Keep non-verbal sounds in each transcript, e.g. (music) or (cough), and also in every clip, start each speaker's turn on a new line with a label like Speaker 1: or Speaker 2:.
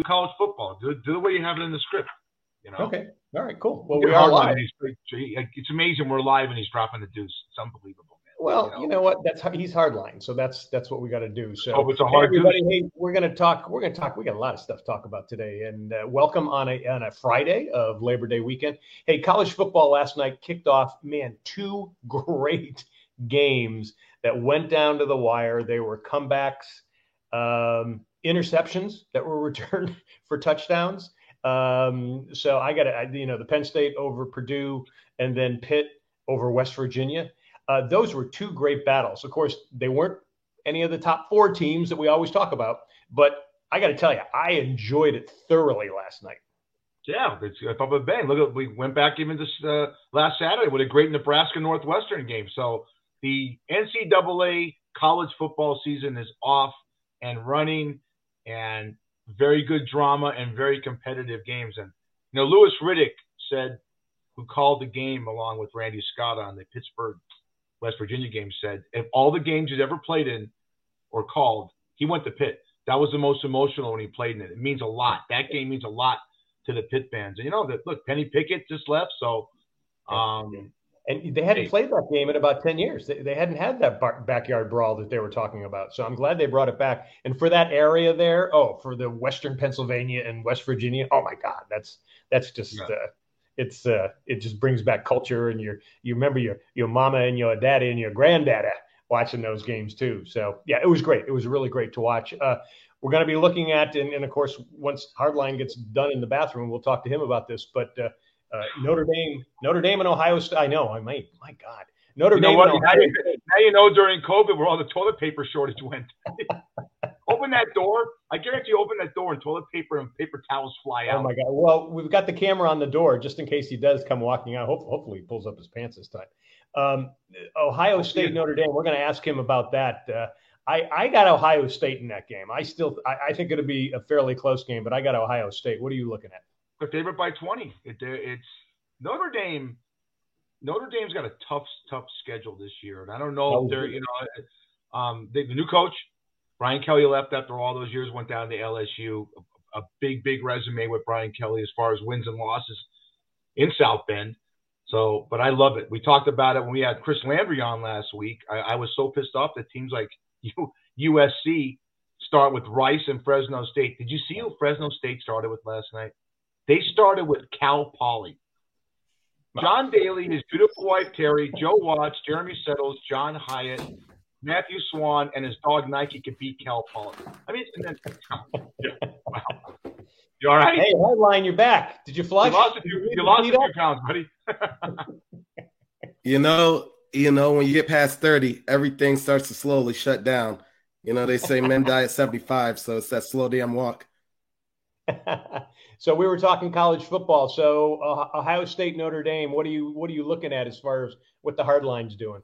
Speaker 1: do college football. Do, do the way you have it in the script. You know.
Speaker 2: Okay. All right. Cool. Well, we are live.
Speaker 1: It's amazing we're live and he's dropping the deuce. It's unbelievable.
Speaker 2: Well, you know, you know what? That's he's hardline, so that's that's what we got to do. So,
Speaker 1: oh, it's a hard
Speaker 2: hey, everybody, hey, we're gonna talk. We're gonna talk. We got a lot of stuff to talk about today, and uh, welcome on a on a Friday of Labor Day weekend. Hey, college football last night kicked off. Man, two (laughs) great games that went down to the wire. They were comebacks, um, interceptions that were (laughs) returned for touchdowns. Um, so I got to, you know, the Penn State over Purdue, and then Pitt over West Virginia uh, those were two great battles. Of course, they weren't any of the top four teams that we always talk about, but I got to tell you, I enjoyed it thoroughly last night.
Speaker 1: Yeah, it's up with bang. Look, we went back even this uh, last Saturday with a great Nebraska Northwestern game. So the NCAA college football season is off and running, and very good drama and very competitive games. And you know, Louis Riddick said, who called the game along with Randy Scott on the Pittsburgh West Virginia game said if all the games he's ever played in or called, he went to Pitt. That was the most emotional when he played in it. It means a lot. That game means a lot to the Pitt fans. And you know that look, Kenny Pickett just left, so um,
Speaker 2: and they hadn't played that game in about 10 years. They, they hadn't had that bar- backyard brawl that they were talking about. So I'm glad they brought it back. And for that area there, oh, for the Western Pennsylvania and West Virginia, oh my God, that's that's just yeah. uh, it's uh, it just brings back culture, and you you remember your your mama and your daddy and your granddaddy watching those games too. So yeah, it was great. It was really great to watch. Uh, we're going to be looking at, and, and, of course, once Hardline gets done in the bathroom, we'll talk to him about this. But uh, Notre Dame, Notre Dame, and Ohio State. I know. I might. My God, Notre
Speaker 1: you
Speaker 2: Dame.
Speaker 1: What, now, you, now, you, know during COVID where all the toilet paper shortage (laughs) went. (laughs) open that door. I guarantee you open that door and toilet paper and paper towels fly out.
Speaker 2: Oh my god! Well, we've got the camera on the door just in case he does come walking out. Hope, hopefully, he pulls up his pants this time. Um, Ohio State, Notre Dame. We're going to ask him about that. Uh, I, I got Ohio State in that game. I still I, I, think it'll be a fairly close game, but I got Ohio State. What are you looking at?
Speaker 1: The favorite by twenty. It, it's Notre Dame. Notre Dame's got a tough tough schedule this year, and I don't know if they're you know um, they, the new coach Brian Kelly left after all those years, went down to LSU. A, a big, big resume with Brian Kelly as far as wins and losses in South Bend. So, but I love it. We talked about it when we had Chris Landry on last week. I, I was so pissed off that teams like (laughs) USC start with Rice and Fresno State. Did you see who Fresno State started with last night? They started with Cal Poly. John Daly, his beautiful wife Terry, Joe Watts, Jeremy Settles, John Hyatt, Matthew Swan and his dog Nike could beat Cal Poly. I mean, and then, (laughs) yeah, wow. You all right?
Speaker 2: Hey, headline, you're back. Did you flush?
Speaker 1: You lost a few, you lost a few pounds, buddy.
Speaker 3: you know, you know, when you get past 30, everything starts to slowly shut down. You know, they say men die at 75, so it's that slow damn walk. (laughs)
Speaker 2: so we were talking college football. So uh, Ohio State, Notre Dame. What are you what are you looking at as far as what the hard line's doing?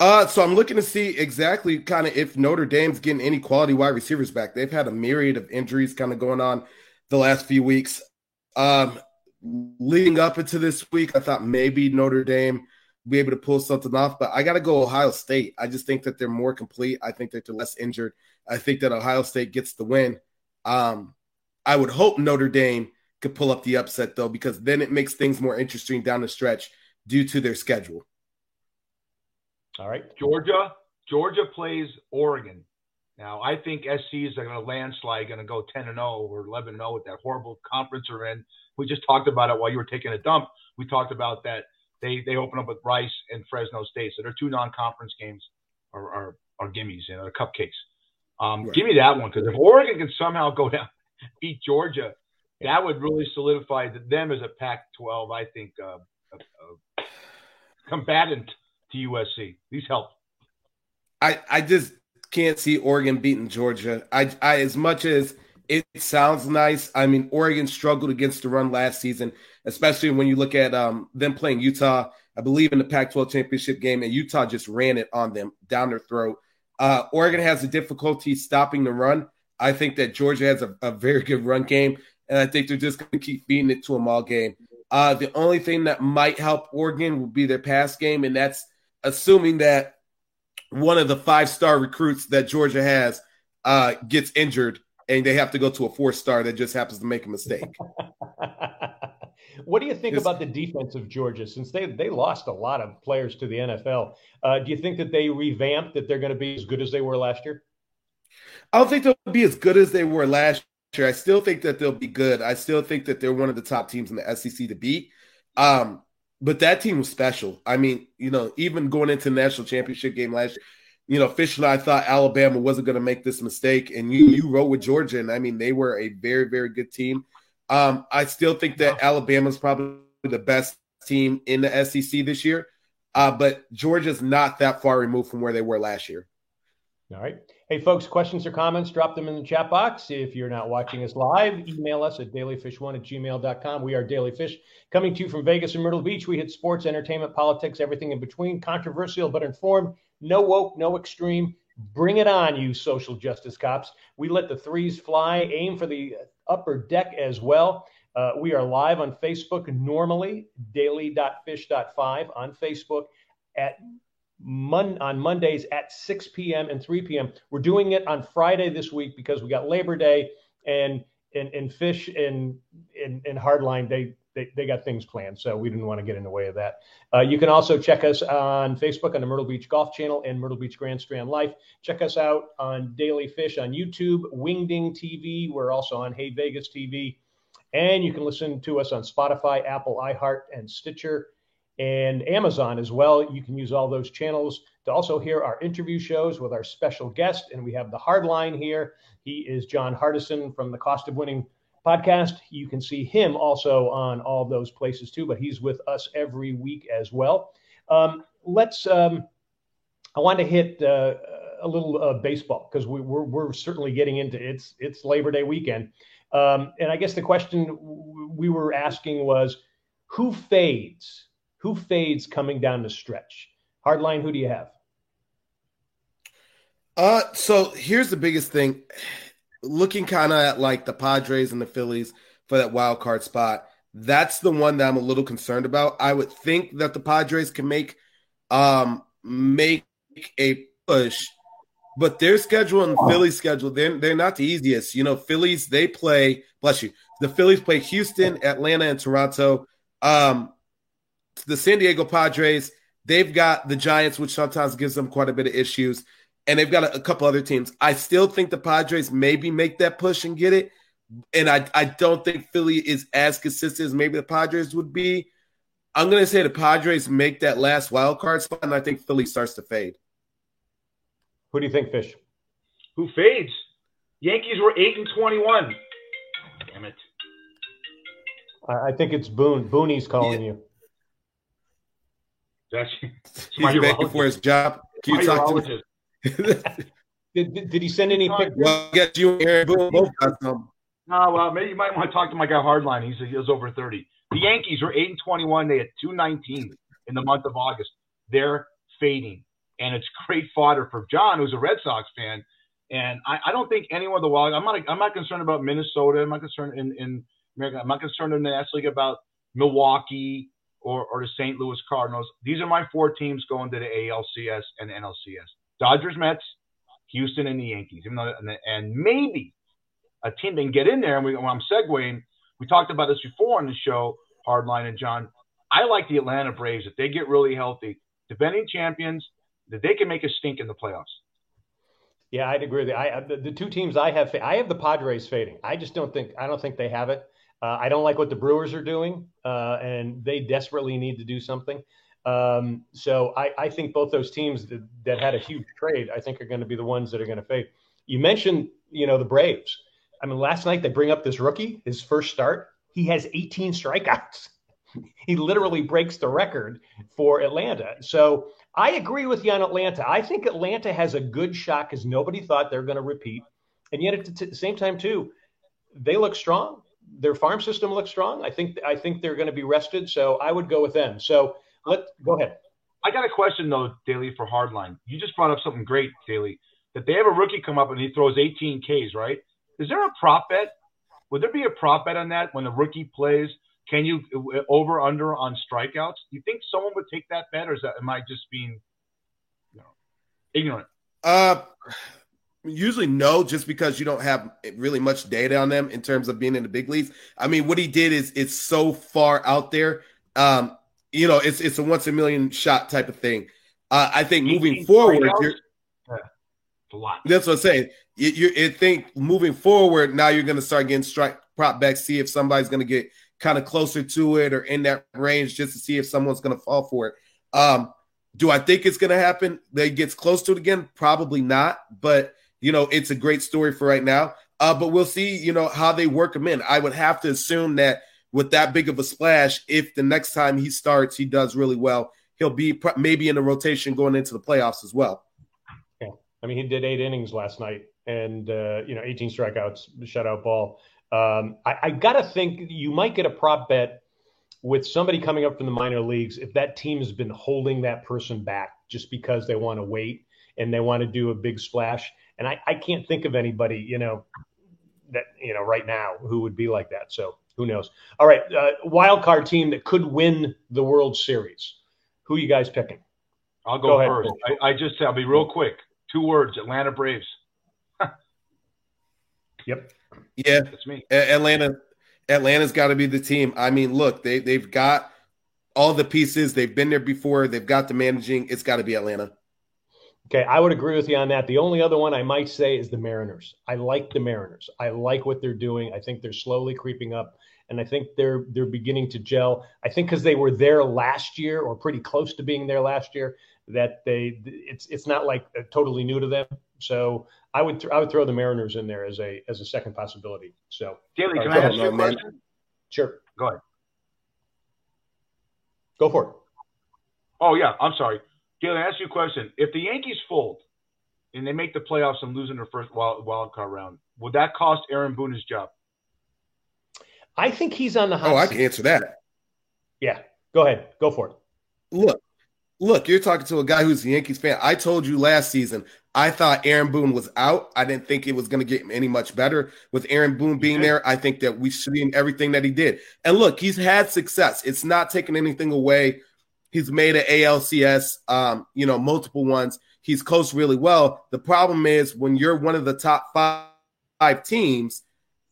Speaker 3: Uh, so I'm looking to see exactly kind of if Notre Dame's getting any quality wide receivers back. They've had a myriad of injuries kind of going on the last few weeks. Um, leading up into this week, I thought maybe Notre Dame be able to pull something off, but I got to go Ohio State. I just think that they're more complete. I think that they're less injured. I think that Ohio State gets the win. Um, I would hope Notre Dame could pull up the upset though, because then it makes things more interesting down the stretch due to their schedule.
Speaker 2: All right.
Speaker 1: Georgia. Georgia plays Oregon. Now, I think SC is going to landslide, going to go 10 and 0 or 11 and 0 with that horrible conference they're in. We just talked about it while you were taking a dump. We talked about that they they open up with Rice and Fresno State, so their two non-conference games are are, are gimmies, you know, they're cupcakes. Um, right. Give me that one because if Oregon can somehow go down, (laughs) beat Georgia, that would really solidify them as a Pac-12. I think uh, a, a combatant to USC. These help.
Speaker 3: I I just can't see Oregon beating Georgia. I I as much as it sounds nice. I mean, Oregon struggled against the run last season, especially when you look at um, them playing Utah. I believe in the Pac-12 championship game, and Utah just ran it on them down their throat. Uh, Oregon has a difficulty stopping the run. I think that Georgia has a, a very good run game, and I think they're just going to keep beating it to them all game. Uh, the only thing that might help Oregon will be their pass game, and that's assuming that one of the five star recruits that Georgia has uh, gets injured and they have to go to a four star that just happens to make a mistake. (laughs)
Speaker 2: what do you think it's, about the defense of Georgia since they they lost a lot of players to the NFL? Uh, do you think that they revamped that they're going to be as good as they were last year?
Speaker 3: I don't think they'll be as good as they were last year. I still think that they'll be good. I still think that they're one of the top teams in the SEC to beat. Um, but that team was special. I mean, you know, even going into the national championship game last year, you know, Fish and I thought Alabama wasn't going to make this mistake, and you you wrote with Georgia, and I mean, they were a very very good team. Um, I still think that Alabama's probably the best team in the SEC this year, uh, but Georgia's not that far removed from where they were last year.
Speaker 2: All right. Hey, folks, questions or comments, drop them in the chat box. If you're not watching us live, email us at dalyfish1 at gmail.com. We are Daly Fish, coming to you from Vegas and Myrtle Beach. We hit sports, entertainment, politics, everything in between, controversial but informed, no woke, no extreme. Bring it on, you social justice cops. We let the threes fly, aim for the upper deck as well. Uh, we are live on Facebook normally, daly.fish.5 on Facebook at Mon- on Mondays at 6 p.m. and 3 p.m. We're doing it on Friday this week because we got Labor Day and and, and Fish and, and and Hardline they, they they got things planned, so we didn't want to get in the way of that. Uh, you can also check us on Facebook on the Myrtle Beach Golf Channel and Myrtle Beach Grand Strand Life. Check us out on Daly Fish on YouTube, Wingding TV. We're also on Hey Vegas TV, and you can listen to us on Spotify, Apple, iHeart, and Stitcher and Amazon as well. You can use all those channels to also hear our interview shows with our special guest. And we have the Hardline here. He is John Hardison from the Cost of Winning podcast. You can see him also on all those places too, but he's with us every week as well. Um, let's, um, I want to hit uh, a little uh, baseball because we, we're, we're certainly getting into it's, it's Labor Day weekend. Um, and I guess the question we were asking was who fades who fades coming down the stretch? Hardline, who do you have?
Speaker 3: Uh, so here's the biggest thing. Looking kind of at like the Padres and the Phillies for that wild card spot, that's the one that I'm a little concerned about. I would think that the Padres can make um make a push, but their schedule and Philly's schedule, they're, they're not the easiest. You know, Phillies, they play, bless you, the Phillies play Houston, Atlanta, and Toronto. Um, the San Diego Padres, they've got the Giants, which sometimes gives them quite a bit of issues, and they've got a, a couple other teams. I still think the Padres maybe make that push and get it, and I I don't think Philly is as consistent as maybe the Padres would be. I'm going to say the Padres make that last wild card spot, and I think Philly starts to fade.
Speaker 2: Who do you think, Fish?
Speaker 1: Who fades? Yankees were eight and twenty-one. Damn it!
Speaker 2: I think it's Boone. Boonie's calling yeah. you.
Speaker 1: That's (laughs)
Speaker 3: he's back for his job. Can you talk to him? (laughs)
Speaker 2: did, did, did, he send any pictures?
Speaker 3: Well, I guess you and Aaron both got some.
Speaker 1: No, well, maybe you might want to talk to my guy Hardline. He's he was over thirty. The Yankees are eight and twenty-one. They had two nineteen in the month of August. They're fading, and it's great fodder for John, who's a Red Sox fan. And I, I don't think anyone of the wild. I'm not. I'm not concerned about Minnesota. I'm not concerned in in America. I'm not concerned in the National League about Milwaukee or, or the St. Louis Cardinals. These are my four teams going to the ALCS and NLCS: Dodgers, Mets, Houston, and the Yankees. Even though, and, and maybe a team can get in there. And we, when I'm segueing, we talked about this before on the show, Hardline and John. I like the Atlanta Braves if they get really healthy, defending champions, that they can make a stink in the playoffs.
Speaker 2: Yeah, I'd agree with you. I, the, the two teams I have, I have the Padres fading. I just don't think I don't think they have it. Uh, I don't like what the Brewers are doing, uh, and they desperately need to do something. Um, so I, I, think both those teams that, that, had a huge trade, I think, are going to be the ones that are going to fade. You mentioned, you know, the Braves. I mean, last night they bring up this rookie, his first start. He has 18 strikeouts. (laughs) he literally breaks the record for Atlanta. So I agree with you on Atlanta. I think Atlanta has a good shot because nobody thought they're going to repeat, and yet at the same time too, they look strong their farm system looks strong. I think I think they're going to be rested, so I would go with them. So let go ahead.
Speaker 1: I got a question though, Daly, for Hardline. You just brought up something great, Daly. That they have a rookie come up and he throws 18 Ks, right? Is there a prop bet? Would there be a prop bet on that when the rookie plays? Can you over under on strikeouts? Do you think someone would take that bet, or is that am I just being, you know, ignorant?
Speaker 3: Uh, usually no, just because you don't have really much data on them in terms of being in the big leagues. I mean, what he did is it's so far out there. Um, you know, it's it's a once a million shot type of thing. Uh, I think moving forward, you're,
Speaker 1: a lot.
Speaker 3: That's what I'm saying. You, you, you think moving forward, now you're going to start getting strike prop back, see if somebody's going to get kind of closer to it or in that range, just to see if someone's going to fall for it. Um, do I think it's going to happen? That he gets close to it again? Probably not. But you know, it's a great story for right now. Uh, but we'll see, you know, how they work him in. I would have to assume that with that big of a splash, if the next time he starts, he does really well, he'll be maybe in the rotation going into the playoffs as well.
Speaker 2: Yeah, I mean, he did eight innings last night, and uh, you know, 18 strikeouts, shutout ball. Um, I, I gotta think you might get a prop bet with somebody coming up from the minor leagues if that team has been holding that person back just because they want to wait and they want to do a big splash and I, I can't think of anybody, you know, that, you know, right now who would be like that. So who knows? All right. Uh, wild card team that could win the World Series. Who you guys picking?
Speaker 1: I'll go, go first. I, I, just, I'll be real quick. Two words Atlanta Braves. (laughs)
Speaker 2: yep.
Speaker 3: Yeah. That's me. Atlanta. Atlanta's got to be the team. I mean, look, they, they've got all the pieces. They've been there before. They've got the managing. It's got to be Atlanta.
Speaker 2: Okay, I would agree with you on that. The only other one I might say is the Mariners. I like the Mariners. I like what they're doing. I think they're slowly creeping up, and I think they're they're beginning to gel. I think because they were there last year or pretty close to being there last year, that they it's it's not like uh, totally new to them. So I would th- I would throw the Mariners in there as a as a second possibility. So
Speaker 1: Daly, uh, can I ask you a question?
Speaker 2: Sure.
Speaker 1: Go ahead.
Speaker 2: Go for it.
Speaker 1: Oh yeah, I'm sorry. Galen, I ask you a question. If the Yankees fold and they make the playoffs and lose in their first wild, wild card round, would that cost Aaron Boone his job?
Speaker 2: I think he's on the hot.
Speaker 3: Oh, I can answer that.
Speaker 2: Yeah, go ahead, go for it.
Speaker 3: Look, look, you're talking to a guy who's a Yankees fan. I told you last season I thought Aaron Boone was out. I didn't think it was going to get any much better with Aaron Boone being there. I think that we should in everything that he did. And look, he's had success. It's not taking anything away He's made an ALCS, um, you know, multiple ones. He's coached really well. The problem is when you're one of the top five, five teams,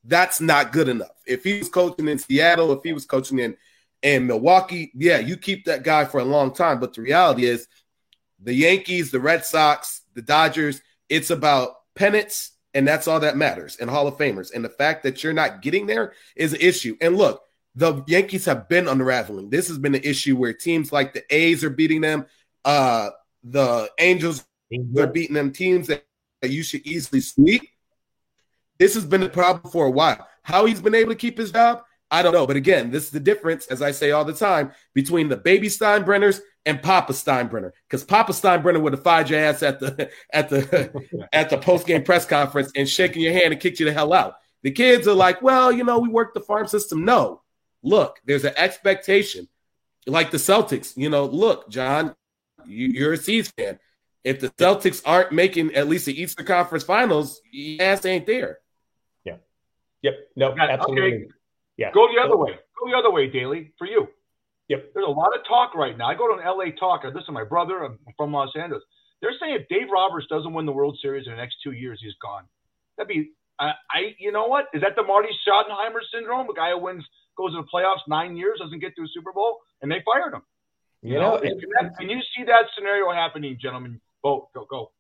Speaker 3: that's not good enough. If he was coaching in Seattle, if he was coaching in in Milwaukee, yeah, you keep that guy for a long time. But the reality is, the Yankees, the Red Sox, the Dodgers, it's about pennants, and that's all that matters, and Hall of Famers. And the fact that you're not getting there is an issue. And look, the Yankees have been unraveling. This has been an issue where teams like the A's are beating them, uh, the Angels are beating them, teams that, that you should easily sweep. This has been a problem for a while. How he's been able to keep his job, I don't know. But again, this is the difference, as I say all the time, between the baby Steinbrenners and Papa Steinbrenner. Because Papa Steinbrenner would have fired your ass at the (laughs) at the (laughs) at the post game press conference and shaking your hand and kicked you the hell out. The kids are like, well, you know, we work the farm system. No, look, there's an expectation. Like the Celtics, you know, look, John, you, are a C's fan. If the Celtics aren't making at least the Eastern Conference Finals, your ass ain't there.
Speaker 2: Yeah. Yep. No, absolutely. Okay.
Speaker 1: Yeah. Go the other way. Go the other way, Daly, for you.
Speaker 2: Yep.
Speaker 1: There's a lot of talk right now. I go to an LA talk. This is my brother. I'm from Los Angeles. They're saying if Dave Roberts doesn't win the World Series in the next two years, he's gone. That'd be, I, I you know what? Is that the Marty Schottenheimer syndrome? A guy who wins goes to the playoffs nine years, doesn't get to a Super Bowl, and they fired him. You, you know, know can, that, you see that scenario happening, gentlemen? Vote, go, go.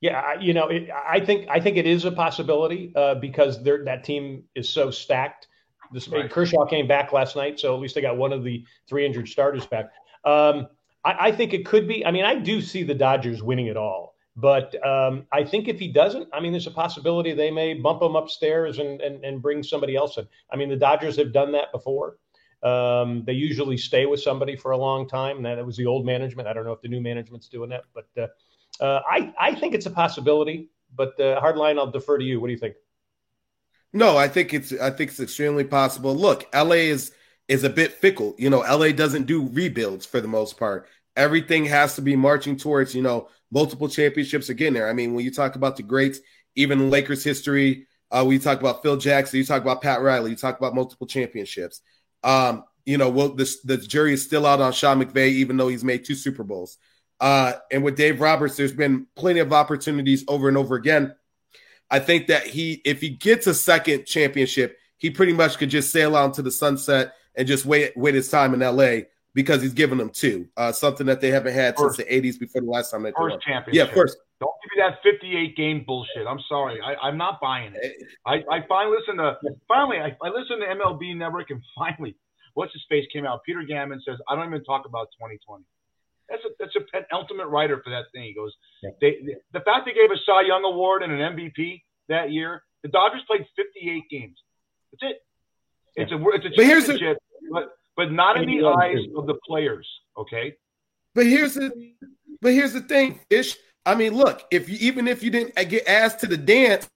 Speaker 2: Yeah, you know, it, I think I think it is a possibility uh, because that team is so stacked. This, right. Kershaw came back last night, so at least they got one of the three injured starters back. Um, I, I, think it could be. I mean, I do see the Dodgers winning it all. But um, I think if he doesn't, I mean, there's a possibility they may bump him upstairs and, and, and bring somebody else in. I mean, the Dodgers have done that before. Um, they usually stay with somebody for a long time. That was the old management. I don't know if the new management's doing that, but uh, uh, I I think it's a possibility. But uh, hardline, I'll defer to you. What do you think?
Speaker 3: No, I think it's I think it's extremely possible. Look, LA is is a bit fickle. You know, LA doesn't do rebuilds for the most part. Everything has to be marching towards you know multiple championships again there. I mean, when you talk about the greats, even Lakers history, uh, you talk about Phil Jackson, you talk about Pat Riley, you talk about multiple championships. Um, you know, well, this, the jury is still out on Sean McVay, even though he's made two Super Bowls. Uh, and with Dave Roberts, there's been plenty of opportunities over and over again I think that he, if he gets a second championship, he pretty much could just sail out into the sunset and just wait wait his time in LA because he's given them two, uh, something that they haven't had first, since the '80s before the last time they
Speaker 1: first championship.
Speaker 3: Yeah, of course.
Speaker 1: Don't give me that 58 game bullshit. I'm sorry, I, am not buying it. I, I finally listened to finally I, I listened to MLB Network and (laughs) finally, what's his face came out. Peter Gammon says I don't even talk about 2020. That's a that's a, ultimate writer for that thing. He goes, yeah. they, the fact they gave a Cy Young award and an MVP that year. The Dodgers played 58 games. That's it. It's a it's a championship, but but not in the eyes of the players. Okay.
Speaker 3: But here's the but here's the thing, Ish. I mean, look, if you even if you didn't get asked to the dance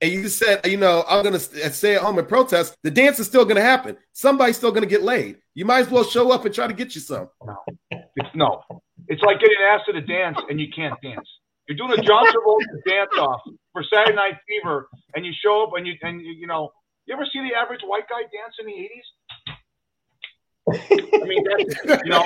Speaker 3: and you said, you know, I'm gonna uh, stay at home and protest, the dance is still gonna happen. Somebody's still gonna get laid. You might as well show up and try to get you some.
Speaker 1: No, it's no. It's like getting asked to the dance and you can't dance. You're doing a John (laughs) Travolta dance off for Saturday Night Fever, and you show up and you and you, you know, you ever see the average white guy dance in the '80s? I mean, that's, you know,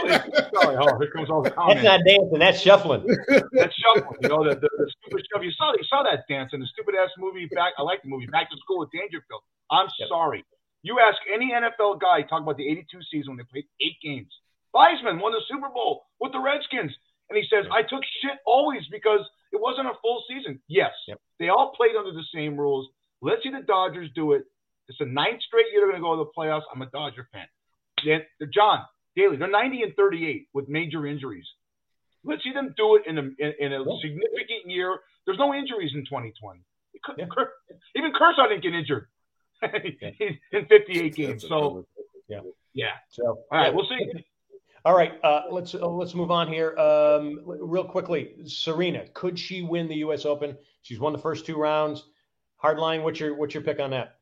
Speaker 1: sorry, oh, here comes all the comments.
Speaker 2: That's not dancing, that's shuffling.
Speaker 1: that's shuffling. You know, the, the, the stupid stuff. You saw, you saw that dance in the stupid ass movie. Back, I like the movie Back to School with Dangerfield. I'm yep. sorry. You ask any NFL guy, talk about the '82 season when they played eight games. Theismann won the Super Bowl with the Redskins, and he says, "I took shit always because it wasn't a full season." Yes, yep. they all played under the same rules. Let's see the Dodgers do it. It's the ninth straight year they're going to go to the playoffs. I'm a Dodger fan. John Daly, they're 90 and 38 with major injuries. Let's see them do it in a, in, in a yeah. significant year. There's no injuries in 2020. Yeah. even Kershaw didn't get injured (laughs) in 58 games. So, yeah, yeah. So, all right, we'll see. (laughs)
Speaker 2: All right, uh, let's uh, let's move on here. Um, real quickly, Serena, could she win the U.S. Open? She's won the first two rounds. Hardline, what's your what's your pick on that?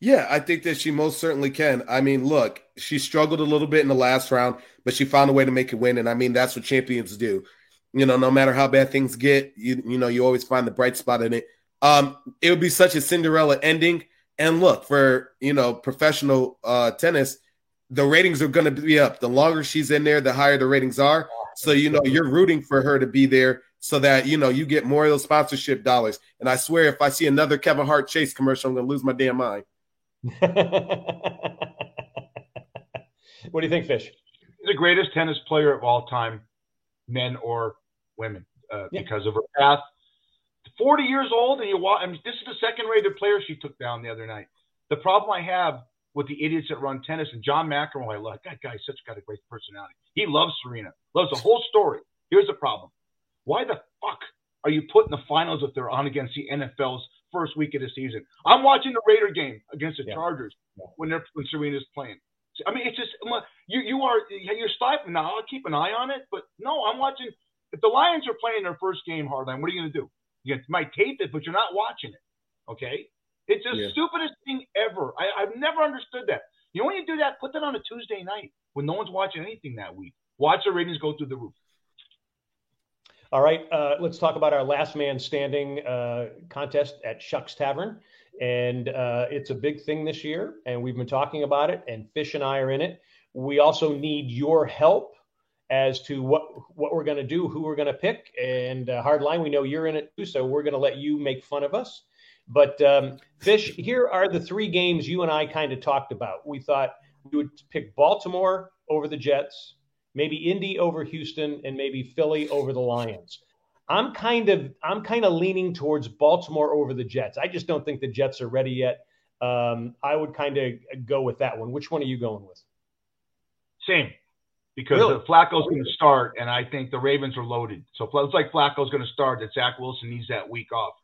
Speaker 3: Yeah, I think that she most certainly can. I mean, look, she struggled a little bit in the last round, but she found a way to make it win. And I mean, that's what champions do. You know, no matter how bad things get, you you know, you always find the bright spot in it. Um, it would be such a Cinderella ending. And look, for you know, professional uh tennis, the ratings are gonna be up. The longer she's in there, the higher the ratings are. So you know, you're rooting for her to be there so that you know you get more of those sponsorship dollars. And I swear, if I see another Kevin Hart Chase commercial, I'm gonna lose my damn mind.
Speaker 2: What do you think, Fish?
Speaker 1: The greatest tennis player of all time, men or women, uh, yeah. because of her path. 40 years old, and you watch. I mean, this is the second-rated player she took down the other night. The problem I have with the idiots that run tennis and John McEnroe, I love that guy. Such got a great personality. He loves Serena, loves the whole story. Here's the problem: Why the fuck are you putting the finals if they're on against the NFL's first week of the season. I'm watching the Raider game against the yeah. Chargers when they're when Serena's playing. I mean, it's just you you are you're stifling now. I'll keep an eye on it, but no, I'm watching. If the Lions are playing their first game hardline, what are you going to do? You might tape it, but you're not watching it. Okay, it's the yeah. stupidest thing ever. I, I've never understood that. You know when you do that, put that on a Tuesday night when no one's watching anything that week. Watch the ratings go through the roof.
Speaker 2: All right, uh, let's talk about our last man standing uh, contest at Shucks Tavern. And uh, it's a big thing this year, and we've been talking about it, and Fish and I are in it. We also need your help as to what what we're going to do, who we're going to pick. And uh, Hardline, we know you're in it too, so we're going to let you make fun of us. But um, Fish, here are the three games you and I kind of talked about. We thought we would pick Baltimore over the Jets, maybe Indy over Houston, and maybe Philly over the Lions. I'm kind of I'm kind of leaning towards Baltimore over the Jets. I just don't think the Jets are ready yet. Um, I would kind of go with that one. Which one are you going with?
Speaker 1: Same, because really? Flacco's going to start, and I think the Ravens are loaded. So it's like Flacco's going to start. That Zach Wilson needs that week off.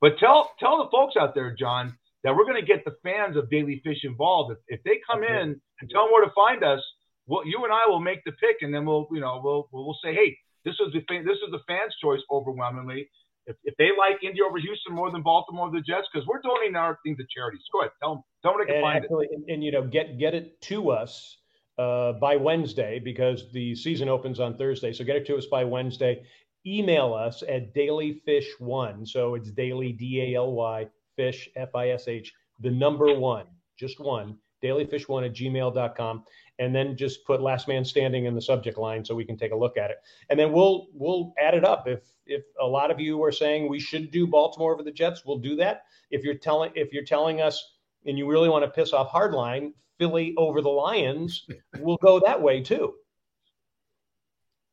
Speaker 1: But tell tell the folks out there, John, that we're going to get the fans of Daly Fish involved. If, if they come okay. in and tell them where to find us, well, you and I will make the pick, and then we'll, you know, we'll we'll say, hey, this is the this is the fans' choice overwhelmingly. If, if they like Indy over Houston more than Baltimore or the Jets, because we're donating our thing to charities. Go ahead, tell them, tell them and find
Speaker 2: actually, it. And, and, you know, get get it to us uh, by Wednesday because the season opens on Thursday. So get it to us by Wednesday. Email us at dalyfish1. So it's daly D A L Y fish F I S H the number one, just one dalyfish1 at gmail.com, and then just put last man standing in the subject line so we can take a look at it. And then we'll we'll add it up. If if a lot of you are saying we should do Baltimore over the Jets, we'll do that. If you're telling if you're telling us and you really want to piss off hardline, Philly over the Lions, (laughs) we'll go that way too.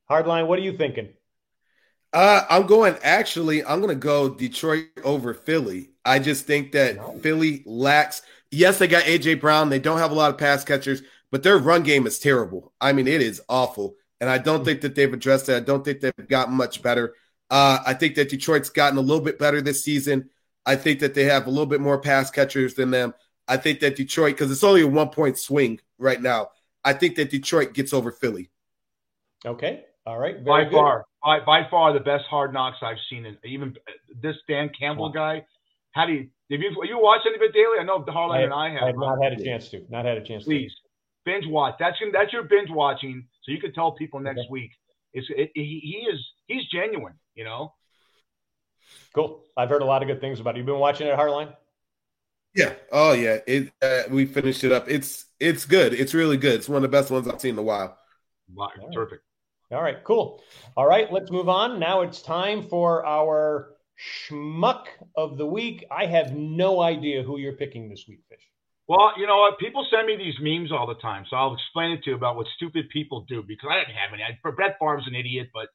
Speaker 2: Hardline, what are you thinking?
Speaker 3: Uh, I'm going actually, I'm going to go Detroit over Philly. I just think that no. Philly lacks. Yes, they got AJ Brown. They don't have a lot of pass catchers, but their run game is terrible. I mean, it is awful. And I don't think that they've addressed that. I don't think they've gotten much better. Uh, I think that Detroit's gotten a little bit better this season. I think that they have a little bit more pass catchers than them. I think that Detroit, because it's only a one point swing right now, I think that Detroit gets over Philly.
Speaker 2: Okay. All right.
Speaker 1: by good. far, by, by far the best hard knocks I've seen. And even this Dan Campbell guy. How do you, have you, you watched any of it daily? I know Hardline and I have.
Speaker 2: I have not had a chance to. Not had a chance
Speaker 1: Please, to. Binge watch. That's, that's your binge watching. So you can tell people next okay. week. It's, it, he, he is, he's genuine, you know?
Speaker 2: Cool. I've heard a lot of good things about it. You've been watching it, Hardline?
Speaker 3: Yeah. Oh yeah. It uh, we finished it up. It's it's good. It's really good. It's one of the best ones I've seen in a while.
Speaker 1: Wow. All Terrific.
Speaker 2: All right. Cool. All right. Let's move on. Now it's time for our schmuck of the week. I have no idea who you're picking this week, Fish.
Speaker 1: Well, you know what? People send me these memes all the time, so I'll explain it to you about what stupid people do because I didn't have any. I, Brett Favre's an idiot, but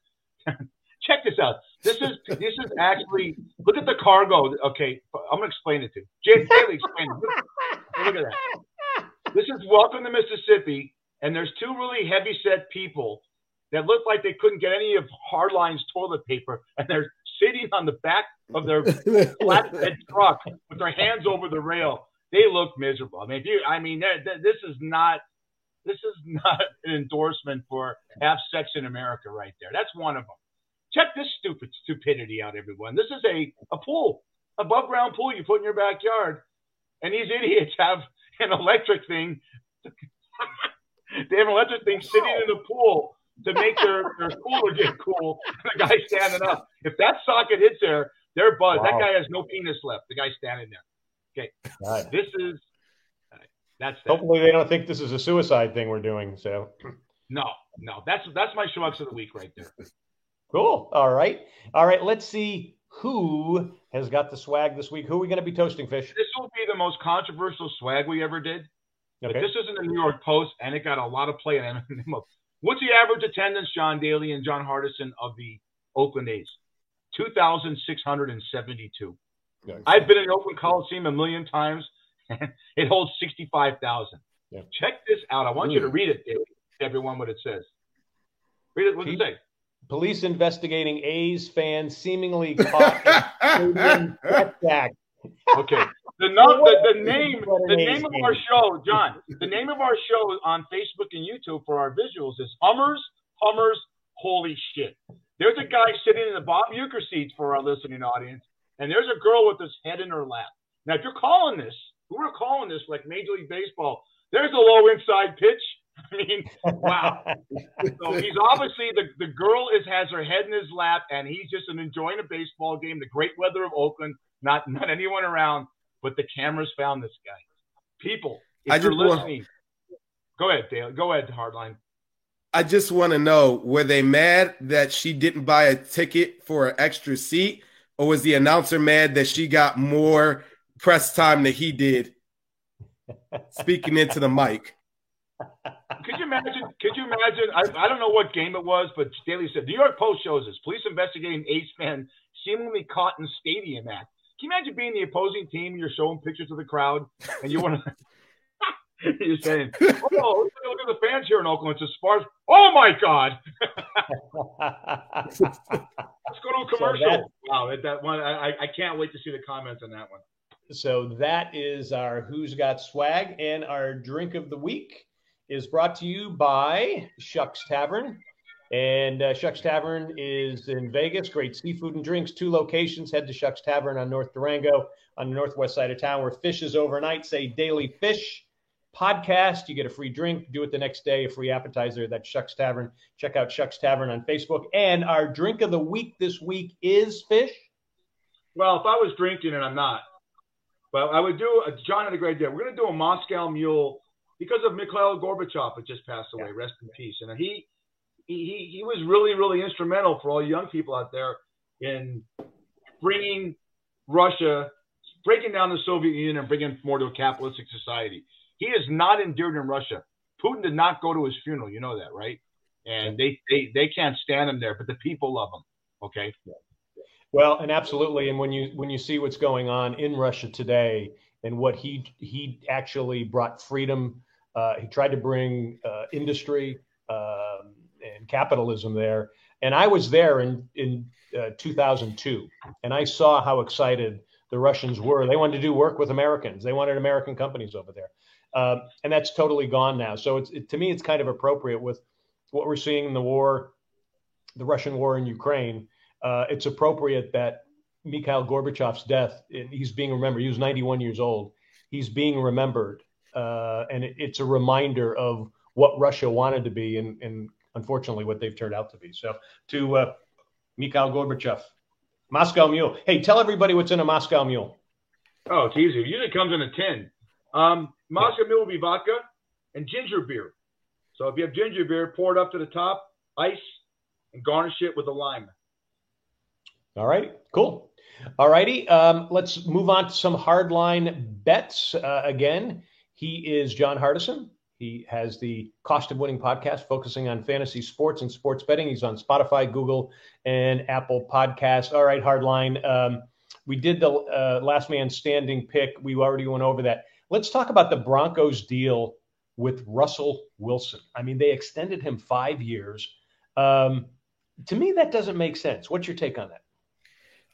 Speaker 1: (laughs) check this out. This is this is actually look at the cargo. Okay, I'm gonna explain it to you. Jay Bailey explain it. Look, look at that. This is Welcome to Mississippi, and there's two really heavy set people that look like they couldn't get any of Hardline's toilet paper, and they're sitting on the back of their (laughs) flatbed truck with their hands over the rail. They look miserable. I mean, if you, I mean, this is not this is (laughs) not an endorsement for have sex in America right there. That's one of them. Check this stupid stupidity out, everyone. This is a, a pool, above ground pool you put in your backyard. And these idiots have an electric thing. (laughs) they have an electric thing sitting in the pool to make their, their cooler get cool. The guy standing up. If that socket hits there, they're buzzed. Wow. That guy has no penis left. The guy standing there. Okay. Right. This is that's
Speaker 2: that. hopefully they don't think this is a suicide thing we're doing. So
Speaker 1: no, no, that's that's my schmucks of the week right there.
Speaker 2: Cool. All right. All right. Let's see who has got the swag this week. Who are we going to be toasting, Fish?
Speaker 1: This will be the most controversial swag we ever did. Okay. But this isn't the New York Post, and it got a lot of play (laughs) in What's the average attendance, John Daly and John Hardison, of the Oakland A's? 2,672. I've been in Oakland Coliseum a million times. (laughs) it holds 65,000. Yeah. Check this out. I want mm. you to read it, Daly, everyone, what it says. Read it. What does it say?
Speaker 2: Police investigating A's fan seemingly caught in
Speaker 1: setback. (laughs) Okay. The, no, the, the (laughs) name the name of our show, John, the name of our show on Facebook and YouTube for our visuals is Hummers, Hummers, Holy Shit. There's a guy sitting in the Bob Uecker seats for our listening audience, and there's a girl with his head in her lap. Now, if you're calling this, we are calling this like Major League Baseball, there's a low inside pitch (laughs) I mean, wow. so (laughs) he's obviously the, the girl is has her head in his lap, and he's just an enjoying a baseball game. The great weather of Oakland, not (laughs) not anyone around, but the cameras found this guy. People, if I you're listening, want, go ahead, Dale. Go ahead, Hardline.
Speaker 3: I just want to know: Were they mad that she didn't buy a ticket for an extra seat, or was the announcer mad that she got more press time than he did? Speaking into the mic.
Speaker 1: Could you imagine? Could you imagine? I, I don't know what game it was, but Daly said New York Post shows us police investigating A's fan seemingly caught in stadium act. Can you imagine being the opposing team? You're showing pictures of the crowd, and you want to. (laughs) you're saying, "Oh, look at the fans here in Oakland. It's as sparse." Oh my God! (laughs) Let's go to a commercial. So that, wow, that one I, I can't wait to see the comments on that one.
Speaker 2: So that is our Who's Got Swag and our drink of the week is brought to you by Shucks Tavern. And uh, Shucks Tavern is in Vegas. Great seafood and drinks. Two locations. Head to Shucks Tavern on North Durango on the northwest side of town where fish is overnight. Say Daly Fish podcast. You get a free drink. Do it the next day, a free appetizer. That's Shucks Tavern. Check out Shucks Tavern on Facebook. And our drink of the week this week is fish.
Speaker 1: Well, if I was drinking and I'm not, but I would do. A, John had a great idea. We're going to do a Moscow Mule because of Mikhail Gorbachev, that just passed away. Yeah. Rest in peace. And he, he, he was really, really instrumental for all young people out there in bringing Russia, breaking down the Soviet Union and bringing more to a capitalistic society. He is not endured in Russia. Putin did not go to his funeral. You know that, right? And they, they, they can't stand him there, but the people love him. Okay.
Speaker 2: Well, and absolutely. And when you when you see what's going on in Russia today and what he he actually brought freedom, uh, he tried to bring uh, industry um, and capitalism there. And I was there in in uh, 2002, and I saw how excited the Russians were. They wanted to do work with Americans. They wanted American companies over there, uh, and that's totally gone now. So it's it, to me, it's kind of appropriate with what we're seeing in the war, the Russian war in Ukraine. Uh, it's appropriate that Mikhail Gorbachev's death, he's being remembered. He was 91 years old. He's being remembered, uh, and it, it's a reminder of what Russia wanted to be, and, and unfortunately, what they've turned out to be. So to uh, Mikhail Gorbachev. Moscow Mule. Hey, tell everybody what's in a Moscow Mule.
Speaker 1: Oh, it's easy. It usually comes in a tin. Um, Moscow. Mule will be vodka and ginger beer. So if you have ginger beer, pour it up to the top, ice, and garnish it with a lime.
Speaker 2: All right, cool. All righty, um, let's move on to some hardline bets. Uh, again, he is John Hardison. He has the Cost of Winning podcast focusing on fantasy sports and sports betting. He's on Spotify, Google, and Apple Podcasts. All right, Hardline. Um, we did the uh, last man standing pick. We already went over that. Let's talk about the Broncos deal with Russell Wilson. I mean, they extended him five years. Um, to me, that doesn't make sense. What's your take on that?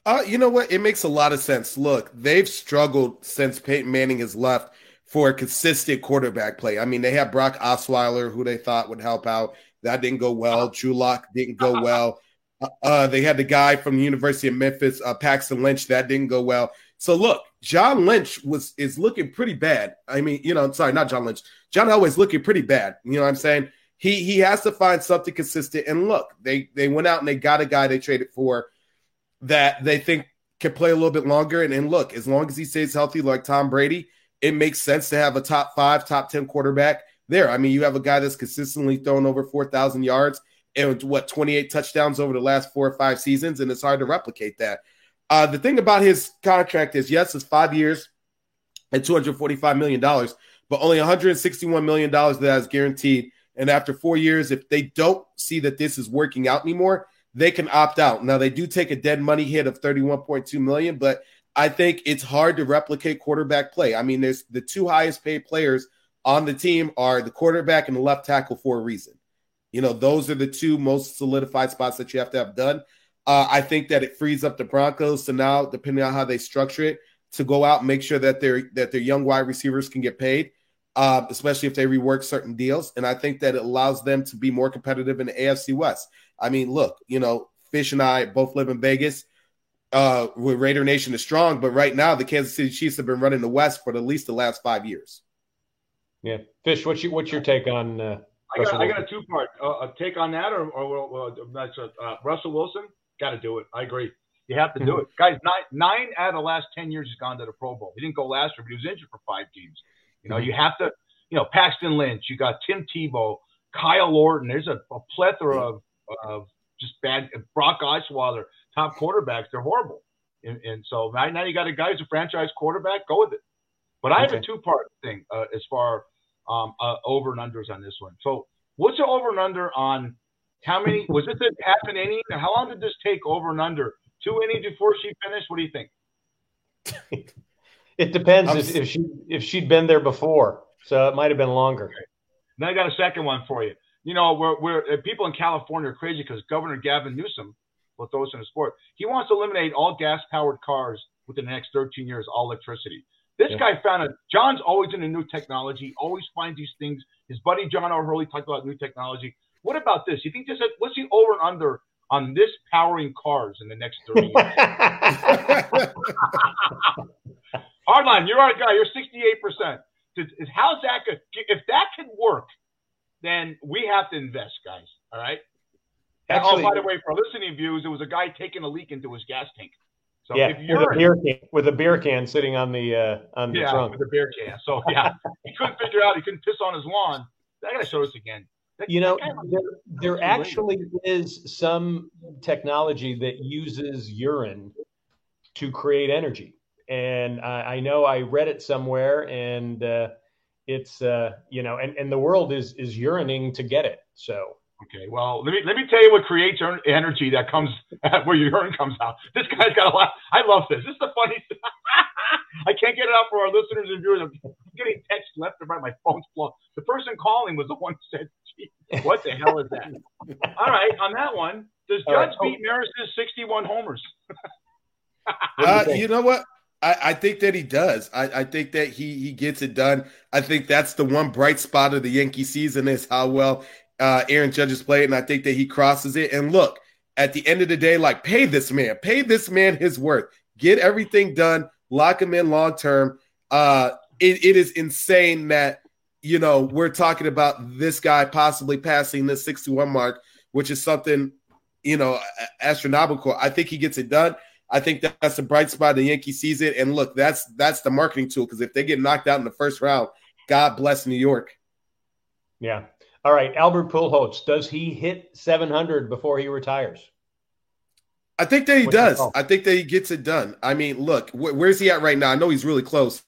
Speaker 3: Uh, you know what? It makes a lot of sense. Look, they've struggled since Peyton Manning has left for a consistent quarterback play. I mean, they had Brock Osweiler, who they thought would help out. That didn't go well. Drew Lock didn't go well. Uh, uh, they had the guy from the University of Memphis, uh, Paxton Lynch. That didn't go well. So look, John Lynch was is looking pretty bad. I mean, you know, I'm sorry, not John Lynch. John Elway's looking pretty bad. You know what I'm saying? He he has to find something consistent. And look, they they went out and they got a guy they traded for that they think can play a little bit longer. And, and look, as long as he stays healthy, like Tom Brady, it makes sense to have a top five, top 10 quarterback there. I mean, you have a guy that's consistently thrown over 4,000 yards and what, 28 touchdowns over the last four or five seasons, and it's hard to replicate that. Uh, the thing about his contract is, yes, it's five years and $245 million, but only $161 million that is guaranteed. And after four years, if they don't see that this is working out anymore, they can opt out. Now they do take a dead money hit of 31.2 million, but I think it's hard to replicate quarterback play. I mean, there's the two highest paid players on the team are the quarterback and the left tackle for a reason. You know, those are the two most solidified spots that you have to have done. Uh, I think that it frees up the Broncos to now, depending on how they structure it, to go out and make sure that their that their young wide receivers can get paid, uh, especially if they rework certain deals. And I think that it allows them to be more competitive in the AFC West. I mean, look, you know, Fish and I both live in Vegas uh, with Raider Nation is strong, but right now the Kansas City Chiefs have been running the West for at least the last five years.
Speaker 2: Yeah, Fish, what's your what's your take on? Uh,
Speaker 1: I got I got a two part uh, a take on that, or or, that's uh, Russell Wilson. Got to do it. I agree. You have to do it, guys. Nine nine out of the last ten years he's gone to the Pro Bowl. He didn't go last year, but he was injured for five games. You know, you have to. You know, Paxton Lynch. You got Tim Tebow, Kyle Orton. There's a, a plethora of of just bad Brock Osweiler top quarterbacks, they're horrible. And, and so right now you got a guy who's a franchise quarterback, go with it. But I have a two part thing uh, as far um, uh, over and unders on this one. So what's the over and under on how many was this a half an inning? How long did this take over and under? Two innings before she finished? What do you think? (laughs)
Speaker 2: it depends if, if, she if she'd been there before. So it might have been longer. Okay.
Speaker 1: Then I got a second one for you. You know, we're, we're uh, people in California are crazy because Governor Gavin Newsom will throw us in a sport. He wants to eliminate all gas powered cars within the next 13 years, all electricity. This yeah. guy found it. John's always into new technology, always finds these things. His buddy John O'Hurley talked about new technology. What about this? You think this? What's the over and under on this powering cars in the next 30 years? (laughs) Hardline, you're our guy. You're 68%. How's that good? If that can work, then we have to invest, guys. All right. Oh, Actually, oh, by the way, for listening views, there was a guy taking a leak into his gas tank.
Speaker 2: So yeah, with a beer can, with a beer can sitting on the uh, on the
Speaker 1: yeah,
Speaker 2: trunk.
Speaker 1: with a beer can. So yeah, he couldn't figure out he couldn't piss on his lawn. I gotta show this again.
Speaker 2: That, you know, there, there actually is some technology that uses urine to create energy, and I, I know I read it somewhere, and uh, it's uh, you know, and, and the world is is yearning to get it. So
Speaker 1: Okay, well, let me let me tell you what creates energy that comes (laughs) where your urine comes out. This guy's got a lot. I love this. This is the funny. (laughs) I can't get it out for our listeners and viewers. I'm getting text left and right. My phone's blown. The person calling was the one who said, "What the hell is that?" All right, on that one, does Judge right. beat Maris's 61 homers? (laughs)
Speaker 3: uh, you know what? I, I, think that he does. I, I, think that he he gets it done. I think that's the one bright spot of the Yankee season is how well uh, Aaron Judge's played, and I think that he crosses it. And look, at the end of the day, like pay this man, pay this man his worth, get everything done, lock him in long term. Uh, it, it is insane that you know we're talking about this guy possibly passing the 61 mark, which is something you know astronomical. I think he gets it done. I think that that's the bright spot the Yankee sees it, And look, that's that's the marketing tool because if they get knocked out in the first round, God bless New York.
Speaker 2: Yeah, all right, Albert Pujols, does he hit 700 before he retires?
Speaker 3: I think that he What's does. I think that he gets it done. I mean, look, wh- where's he at right now? I know he's really close,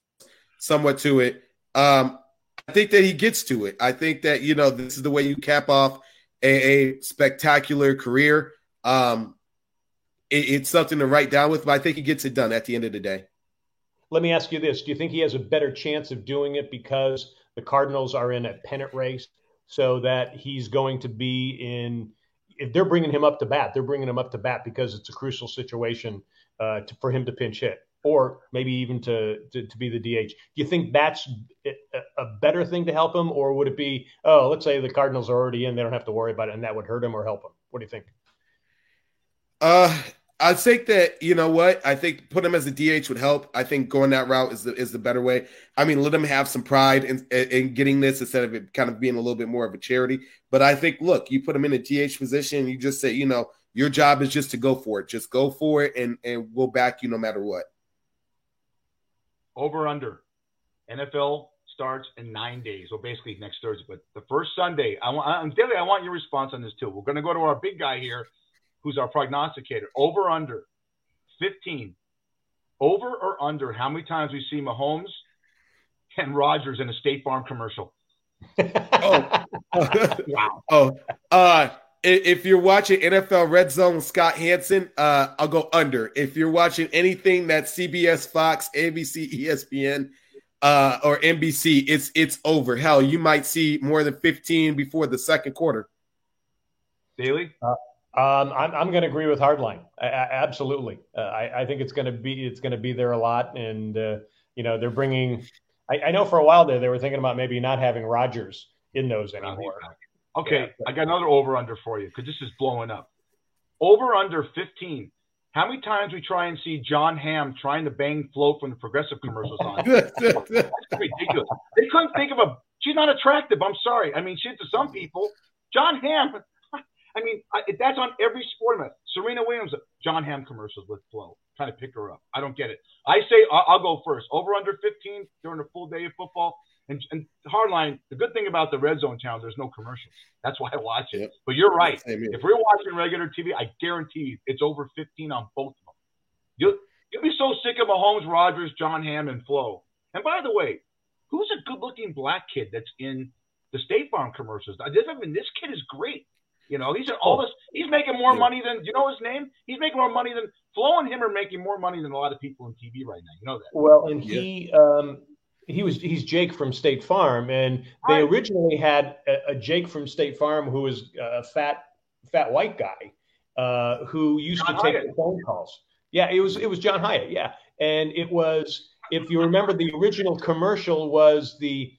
Speaker 3: somewhat to it. Um, I think that he gets to it. I think that you know this is the way you cap off a, a spectacular career. Um, it, it's something to write down with, but I think he gets it done at the end of the day.
Speaker 2: Let me ask you this: Do you think he has a better chance of doing it because the Cardinals are in a pennant race? So that he's going to be in. If they're bringing him up to bat, they're bringing him up to bat because it's a crucial situation uh, to, for him to pinch hit, or maybe even to, to, to be the DH. Do you think that's a better thing to help him, or would it be, oh, let's say the Cardinals are already in, they don't have to worry about it, and that would hurt him or help him? What do you think?
Speaker 3: Uh, I think that you know what I think put him as a DH would help. I think going that route is the is the better way. I mean, let him have some pride in, in getting this instead of it kind of being a little bit more of a charity. But I think, look, you put him in a DH position, you just say, you know, your job is just to go for it. Just go for it, and and we'll back you no matter what.
Speaker 1: Over under, NFL starts in nine days. Well, basically next Thursday, but the first Sunday. I want, I'm Daly. I want your response on this too. We're going to go to our big guy here who's our prognosticator. Over under 15. Over or under how many times we see Mahomes and Rodgers in a State Farm commercial?
Speaker 3: oh, (laughs) wow. Oh, uh, if you're watching NFL Red Zone with Scott Hanson, uh, I'll go under. If you're watching anything that's CBS, Fox, ABC, ESPN, uh, or NBC, it's it's over. Hell, you might see more than 15 before the second quarter.
Speaker 1: Daly?
Speaker 2: Uh, um, I'm, I'm going to agree with Hardline. I, I, absolutely. Uh, I, I, think it's going to be it's going to be there a lot, and uh, you know they're bringing. I, I, know for a while there they were thinking about maybe not having Rodgers in those anymore.
Speaker 1: Okay, yeah, I got another over under for you because this is blowing up. Over under 15. How many times we try and see Jon Hamm trying to bang Flo from the progressive commercials on? (laughs) That's ridiculous. They couldn't think of a. She's not attractive. I'm sorry. I mean, shit to some people. Jon Hamm I mean, I, that's on every sport event. Serena Williams, Jon Hamm commercials with Flo, trying to pick her up. I don't get it. I say I'll, I'll go first. Over under 15 during a full day of football. And, and hardline, the good thing about the red zone channel, there's no commercials. That's why I watch it. Yep. But you're right. If we're watching regular TV, I guarantee it's over 15 on both of them. You'll, you'll be so sick of Mahomes, Rodgers, Jon Hamm, and Flo. And by the way, who's a good looking black kid that's in the State Farm commercials? I mean, this kid is great. You know, these are all this. He's making more money than. Do you know his name? He's making more money than Flo and him are making more money than a lot of people in TV right now. You know that.
Speaker 2: Well, and he um, he was he's Jake from State Farm, and they right. originally had a, a, Jake from State Farm who was a fat fat white guy uh, who used John to take the phone calls. Yeah, it was it was John Hyatt. Yeah, and it was if you remember the original commercial was the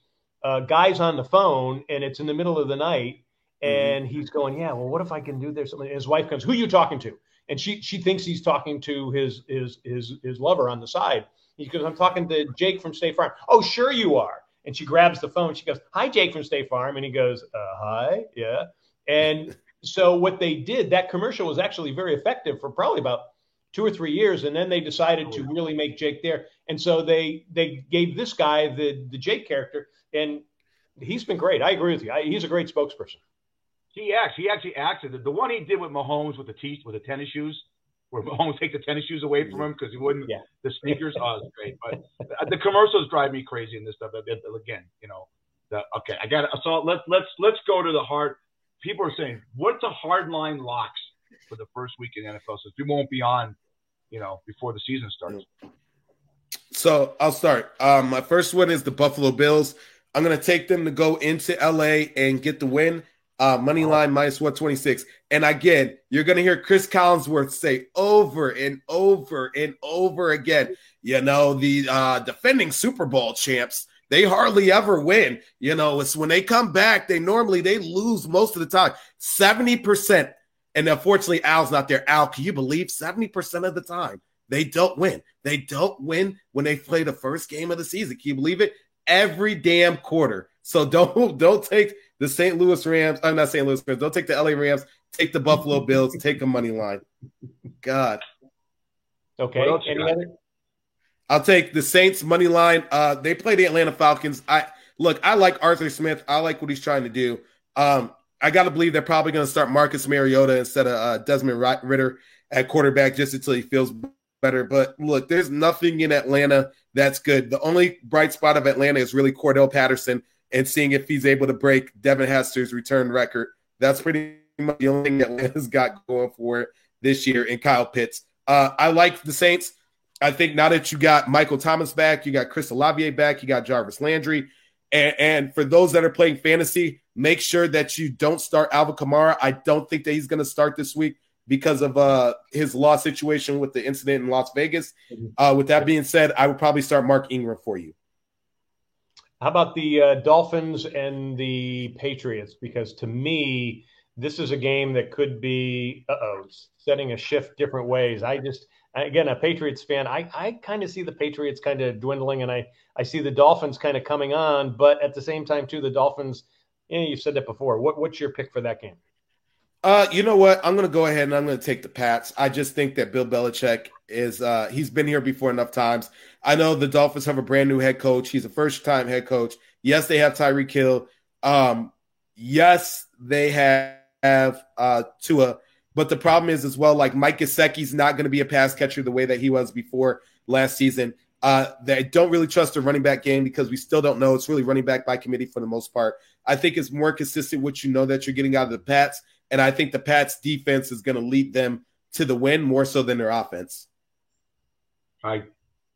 Speaker 2: uh, guys on the phone, and it's in the middle of the night. And he's going, yeah, well, what if I can do this? And his wife comes, who are you talking to? And she she thinks he's talking to his his his his lover on the side. He goes, I'm talking to Jake from State Farm. Oh, sure you are. And she grabs the phone. She goes, Hi, Jake from State Farm. And he goes, uh, Hi, yeah. And so what they did, that commercial was actually very effective for probably about two or three years, and then they decided to really make Jake there, and so they they gave this guy the the Jake character, and he's been great. I agree with you. I, he's a great spokesperson.
Speaker 1: He acts. He actually acted. The, the one he did with Mahomes with the teeth with the tennis shoes, where Mahomes (laughs) take the tennis shoes away from him because he wouldn't. Yeah. The sneakers. oh, it's great. But the commercials drive me crazy in this stuff. Again, you know. The, okay, I got it. So let's let's let's go to the hard. People are saying, what's a hard line locks for the first week in NFL? So we won't be on, you know, before the season starts.
Speaker 3: So I'll start. Um, my first one is the Buffalo Bills. I'm going to take them to go into LA and get the win. Uh, money line minus 126. And again, you're going to hear Chris Collinsworth say over and over and over again, you know, the uh, defending Super Bowl champs, they hardly ever win. You know, it's when they come back, they normally they lose most of the time. 70%. And unfortunately, Al's not there. Al, can you believe 70% of the time they don't win? They don't win when they play the first game of the season. Can you believe it? Every damn quarter. So (laughs) don't don't take the St. Louis Rams. I'm not St. Louis Rams. Don't take the LA Rams. Take the Buffalo (laughs) Bills. take a money line. God.
Speaker 2: Okay. Any other?
Speaker 3: I'll take the Saints money line. Uh, they play the Atlanta Falcons. I look. I like Arthur Smith. I like what he's trying to do. Um, I got to believe they're probably going to start Marcus Mariota instead of uh, Desmond Ridder at quarterback just until he feels better. But look, there's nothing in Atlanta that's good. The only bright spot of Atlanta is really Cordell Patterson and seeing if he's able to break Devin Hester's return record. That's pretty much the only thing Atlanta's got going for it this year in Kyle Pitts. Uh, I like the Saints. I think now that you got Michael Thomas back, you got Chris Olave back, you got Jarvis Landry. And, and, for those that are playing fantasy, make sure that you don't start Alvin Kamara. I don't think that he's going to start this week because of uh, his law situation with the incident in Las Vegas. Mm-hmm. Uh, with that being said, I would probably start Mark Ingram for you.
Speaker 2: How about the uh, Dolphins and the Patriots? Because to me, this is a game that could be oh setting a shift different ways. I just again a Patriots fan. I I kind of see the Patriots kind of dwindling, and I I see the Dolphins kind of coming on, but at the same time too, the Dolphins. You know, you've said that before. What what's your pick for that game?
Speaker 3: Uh, you know what? I'm going to go ahead and I'm going to take the Pats. I just think that Bill Belichick is uh he's been here before enough times. I know the Dolphins have a brand new head coach. He's a first time head coach. Yes, they have Tyreek Hill. Um, yes, they have, have uh Tua, but the problem is as well, like Mike Gesicki's not going to be a pass catcher the way that he was before last season. Uh, they don't really trust the running back game because we still don't know. It's really running back by committee for the most part. I think it's more consistent what you know that you're getting out of the Pats. And I think the Pats defense is going to lead them to the win more so than their offense.
Speaker 1: I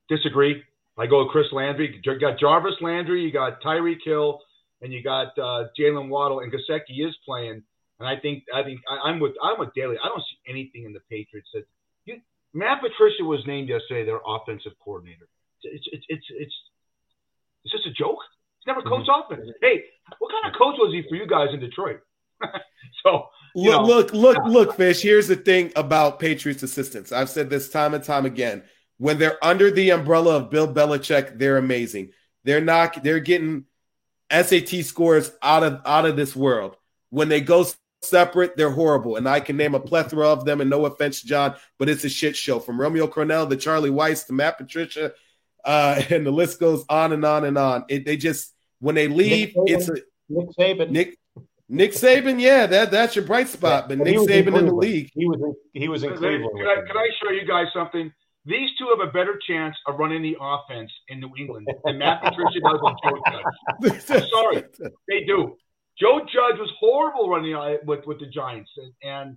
Speaker 1: disagree. I go with Chris Landry. You got Jarvis Landry, you got Tyreek Hill, and you got uh, Jaylen Waddle, and Gesicki is playing. And I think I think I, am with I'm with Daly. I don't see anything in the Patriots that you, Matt Patricia was named yesterday their offensive coordinator. It's it's it's it's it's just a joke. He's never coached mm-hmm. offense. Hey, what kind of coach was he for you guys in Detroit? (laughs) so
Speaker 3: look, know. look, look, look, fish. Here's the thing about Patriots assistants. I've said this time and time again. When they're under the umbrella of Bill Belichick, they're amazing. They're not. They're getting SAT scores out of out of this world. When they go separate, they're horrible. And I can name a plethora of them. And no offense, John, but it's a shit show from Romeo Crennel to Charlie Weis to Matt Patricia, uh, (laughs) and the list goes on and on and on. It, they just when they leave, it's a
Speaker 2: Nick Saban.
Speaker 3: Nick Nick Saban, yeah, that that's your bright spot. But, but Nick Saban in, in, the league,
Speaker 2: he was in, he was in Cleveland.
Speaker 1: Can I, can I show you guys something? These two have a better chance of running the offense in New England than Matt (laughs) Patricia does with Joe Judge. I'm sorry, they do. Joe Judge was horrible running uh, with with the Giants, and, and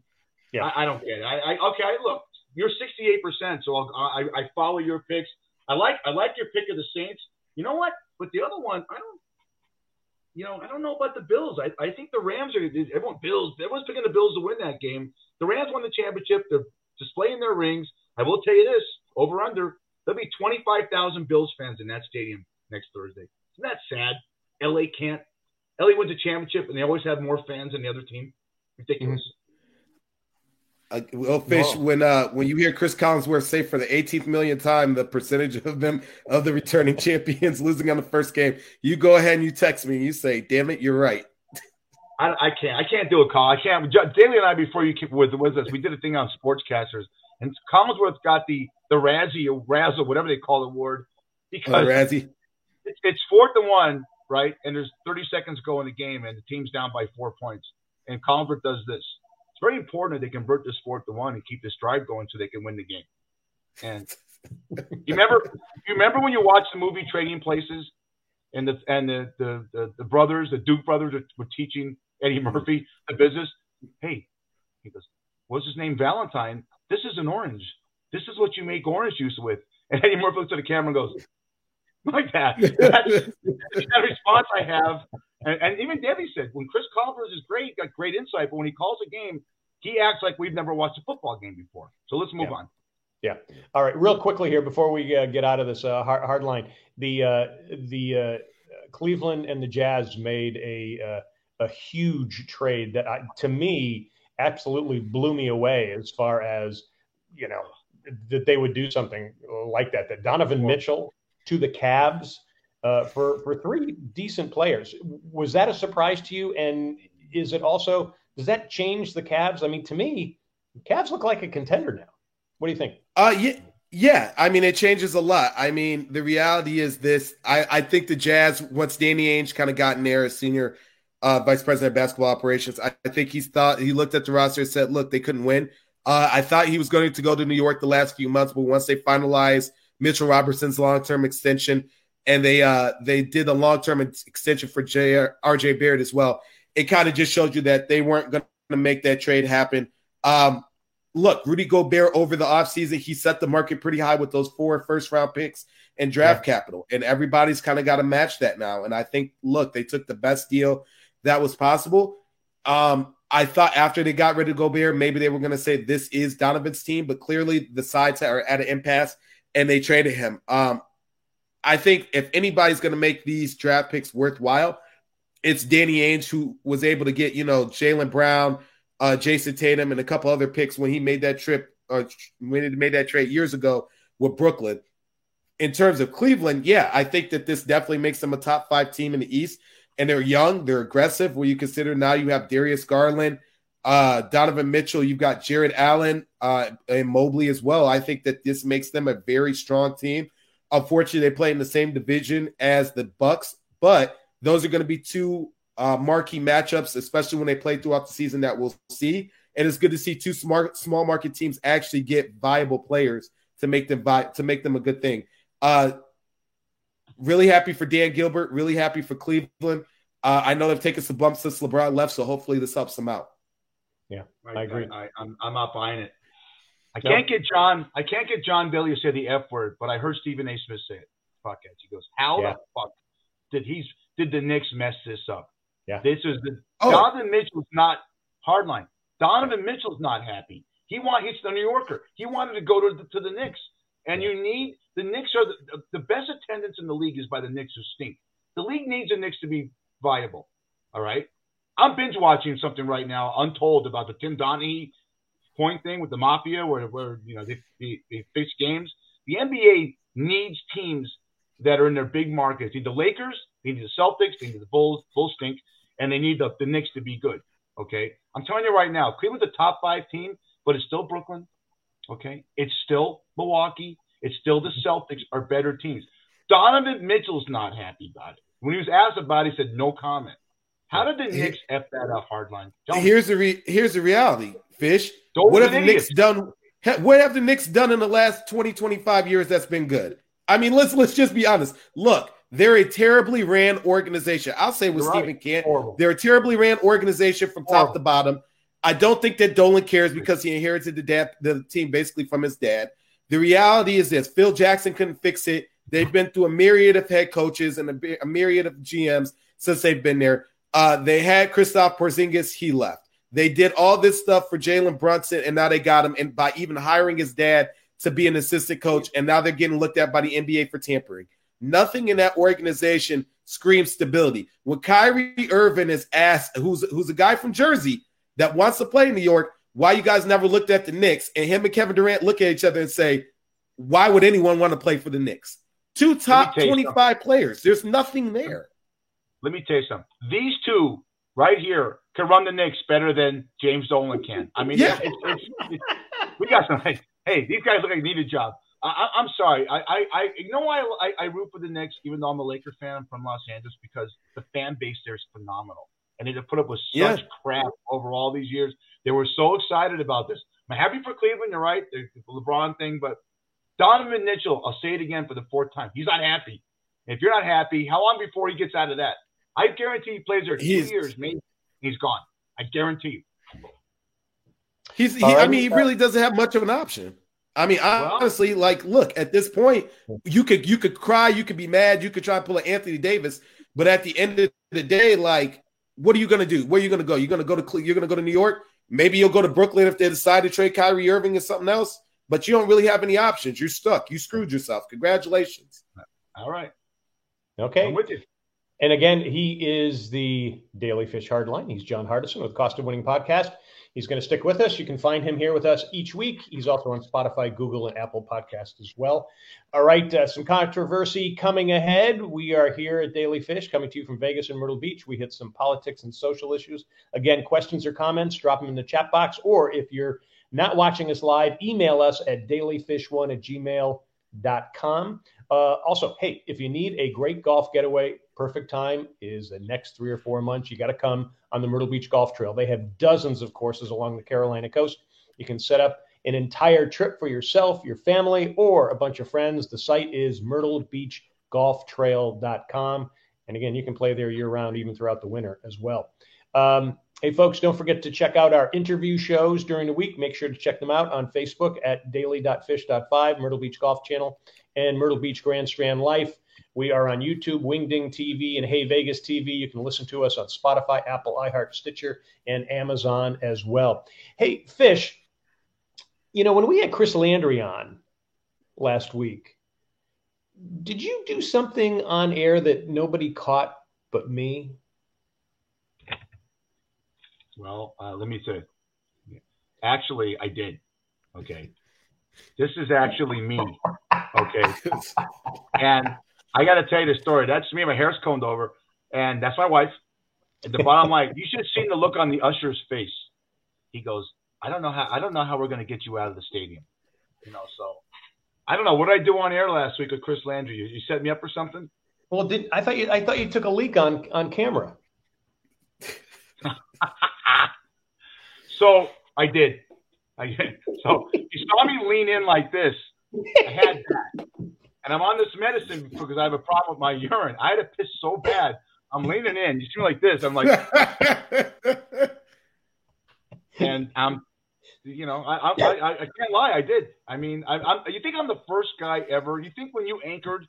Speaker 1: yeah. I, I, don't get it. I, I okay, look, you're 68 percent, so I'll, I I follow your picks. I like I like your pick of the Saints. You know what? But the other one, I don't you know, I don't know about the Bills. I, I think the Rams are everyone Bills. Everyone's picking the Bills to win that game. The Rams won the championship. They're displaying their rings. I will tell you this: over under, there'll be twenty five thousand Bills fans in that stadium next Thursday. Isn't that sad? LA can't. LA wins a championship, and they always have more fans than the other team. Ridiculous. Mm-hmm.
Speaker 3: Uh, well, fish. When uh, when you hear Chris Collinsworth say for the 18th million time the percentage of them of the returning (laughs) champions losing on the first game, you go ahead and you text me. And you say, "Damn it, you're right."
Speaker 1: I, I can't. I can't do a call. I can't. Daly and I before you keep with with us, we did a thing on sportscasters, And Collinsworth got the the Razzie or Razzle, whatever they call the award, because oh,
Speaker 3: Razzie.
Speaker 1: It's, it's fourth and one, right? And there's 30 seconds to go in the game, and the team's down by four points. And Collinsworth does this. Very important that they convert this fourth to one and keep this drive going so they can win the game. And you remember, you remember when you watched the movie Trading Places, and the and the the the, the brothers, the Duke brothers, were teaching Eddie mm-hmm. Murphy the business. Hey, he goes, "What's his name? Valentine. This is an orange. This is what you make orange juice with." And Eddie Murphy looks at the camera and goes, (laughs) "Like that." That's, that response I have. And, and even Debbie said, when Chris Collinsworth is great, got great insight, but when he calls a game, he acts like we've never watched a football game before. So let's move
Speaker 2: yeah.
Speaker 1: on.
Speaker 2: Yeah. All right. Real quickly here before we uh, get out of this uh, hard, hard, line, the uh, the uh, Cleveland and the Jazz made a uh, a huge trade that I, to me absolutely blew me away as far as you know that they would do something like that. That Donovan Mitchell to the Cavs uh, for for three decent players. Was that a surprise to you? And is it also does that change the Cavs? I mean, to me, Cavs look like a contender now. What do you think?
Speaker 3: Uh, yeah. Yeah, I mean it changes a lot. I mean, the reality is this: I, I think the Jazz, once Danny Ainge kind of got in there as senior uh, vice president of basketball operations, I, I, think he's thought he looked at the roster and said, "Look, they couldn't win." Uh, I thought he was going to go to New York the last few months, but once they finalized Mitchell Robertson's long term extension and they uh, they did a long term extension for J- RJ Barrett as well, it kind of just showed you that they weren't going to make that trade happen. Um, look, Rudy Gobert over the offseason, he set the market pretty high with those four first round picks and draft yeah. capital. And everybody's kind of got to match that now. And I think, look, they took the best deal that was possible. Um, I thought after they got rid of Gobert, maybe they were going to say this is Donovan's team, but clearly the sides are at an impasse and they traded him. Um, I think if anybody's going to make these draft picks worthwhile, it's Danny Ainge, who was able to get, you know, Jaylen Brown, uh, Jayson Tatum, and a couple other picks when he made that trip or when he made that trade years ago with Brooklyn. In terms of Cleveland, yeah, I think that this definitely makes them a top five team in the East. And they're young, they're aggressive. Where you consider now you have Darius Garland, uh, Donovan Mitchell, you've got Jarrett Allen, uh, and Mobley as well. I think that this makes them a very strong team. Unfortunately, they play in the same division as the Bucks, but those are going to be two uh, marquee matchups, especially when they play throughout the season that we'll see. And it's good to see two smart, small market teams actually get viable players to make them vi- to make them a good thing. Uh, really happy for Dan Gilbert. Really happy for Cleveland. Uh, I know they've taken some bumps since LeBron left, so hopefully this helps them out.
Speaker 2: Yeah, I, I agree.
Speaker 1: I, am I'm, I'm not buying it. I can't get John. I can't get John Daly to say the F word, but I heard Stephen A. Smith say it. Fuck it. He goes, "How yeah. the fuck did he's did the Knicks mess this up?"
Speaker 2: Yeah.
Speaker 1: This is the oh. Donovan Mitchell's not hardline. Donovan Mitchell's not happy. He want he's the New Yorker. He wanted to go to the, to the Knicks, and you need the Knicks are the, the best attendance in the league is by the Knicks who stink. The league needs the Knicks to be viable. All right. I'm binge watching something right now, Untold, about the Tim Donaghy point thing with the Mafia, where where you know they, they, they fix games. The NBA needs teams that are in their big markets. They need the Lakers, they need the Celtics, they need the Bulls, Bulls stink, and they need the, the Knicks to be good. Okay, I'm telling you right now, Cleveland's a top five team, but it's still Brooklyn. Okay, it's still Milwaukee. It's still the Celtics are better teams. Donovan Mitchell's not happy about it. When he was asked about it, he said no comment. How did the Knicks f that up, hardline?
Speaker 3: Here's the re- here's the reality, Fish. Don't what have the Knicks done? What have the Knicks done in the last 20, 25 years that's been good? I mean, let's let's just be honest. Look, they're a terribly ran organization. I'll say with You're Stephen right. Kent, Horrible. they're a terribly ran organization from top to bottom. I don't think that Dolan cares because he inherited the dad, the team basically from his dad. The reality is this: Phil Jackson couldn't fix it. They've been through a myriad of head coaches and a, a myriad of GMs since they've been there. Uh, they had Kristaps Porzingis, he left. They did all this stuff for Jalen Brunson, and now they got him. And by even hiring his dad to be an assistant coach, and now they're getting looked at by the NBA for tampering. Nothing in that organization screams stability. When Kyrie Irving is asked, who's who's a guy from Jersey that wants to play in New York, why you guys never looked at the Knicks? And him and Kevin Durant look at each other and say, why would anyone want to play for the Knicks? Two top 25 players. There's nothing there.
Speaker 1: Let me tell you something. These two right here can run the Knicks better than James Dolan can. I mean, yeah. it's, it's, it's, we got some. Hey, these guys look like they need a job. I, am sorry. I, I, I, you know why I, I, root for the Knicks, even though I'm a Laker fan. I'm from Los Angeles because the fan base there is phenomenal, and they have put up with such yeah. crap over all these years. They were so excited about this. I'm happy for Cleveland. You're right, the LeBron thing, but Donovan Mitchell. I'll say it again for the fourth time. He's not happy. if you're not happy, how long before he gets out of that? I guarantee he plays there two he's, years, maybe he's gone. I guarantee you.
Speaker 3: He's. He, I mean, he really doesn't have much of an option. I mean, honestly, like, look, at this point, you could you could cry, you could be mad, you could try to pull an Anthony Davis, but at the end of the day, like, what are you gonna do? Where are you gonna go? You're gonna go to you're gonna go to New York. Maybe you'll go to Brooklyn if they decide to trade Kyrie Irving or something else. But you don't really have any options. You're stuck. You screwed yourself. Congratulations.
Speaker 1: All right.
Speaker 2: Okay.
Speaker 1: I'm with you.
Speaker 2: And again, he is the Daly Fish Hardline. He's John Hardison with Cost of Winning Podcast. He's going to stick with us. You can find him here with us each week. He's also on Spotify, Google, and Apple Podcasts as well. All right, uh, some controversy coming ahead. We are here at Daly Fish, coming to you from Vegas and Myrtle Beach. We hit some politics and social issues. Again, questions or comments, drop them in the chat box. Or if you're not watching us live, email us at dalyfish1 at gmail.com. Uh, also, hey, if you need a great golf getaway, perfect time is the next three or four months. You got to come on the Myrtle Beach Golf Trail. They have dozens of courses along the Carolina coast. You can set up an entire trip for yourself, your family, or a bunch of friends. The site is myrtlebeachgolftrail.com. And again, you can play there year round, even throughout the winter as well. Um, hey, folks, don't forget to check out our interview shows during the week. Make sure to check them out on Facebook at daly.fish.5, Myrtle Beach Golf Channel, and Myrtle Beach Grand Strand Life. We are on YouTube, Wingding TV, and Hey Vegas TV. You can listen to us on Spotify, Apple, iHeart, Stitcher, and Amazon as well. Hey, Fish, you know, when we had Chris Landry on last week, did you do something on air that nobody caught but me?
Speaker 1: Well, uh, let me say, actually, I did. Okay. This is actually me. Okay. And I got to tell you the story. That's me. My hair's combed over, and that's my wife. At the bottom line, you should have seen the look on the usher's face. He goes, "I don't know how. I don't know how we're going to get you out of the stadium." You know, so I don't know. What did I do on air last week with Chris Landry? You, you set me up for something?
Speaker 2: Well, did I thought you? I thought you took a leak on on camera. (laughs)
Speaker 1: so I did. I, so you saw me lean in like this. I had that and I'm on this medicine because I have a problem with my urine. I had to piss so bad. I'm leaning in. You see me like this. I'm like, (laughs) and I'm, you know, I, I, I, I, can't lie. I did. I mean, I, I'm, you think I'm the first guy ever? You think when you anchored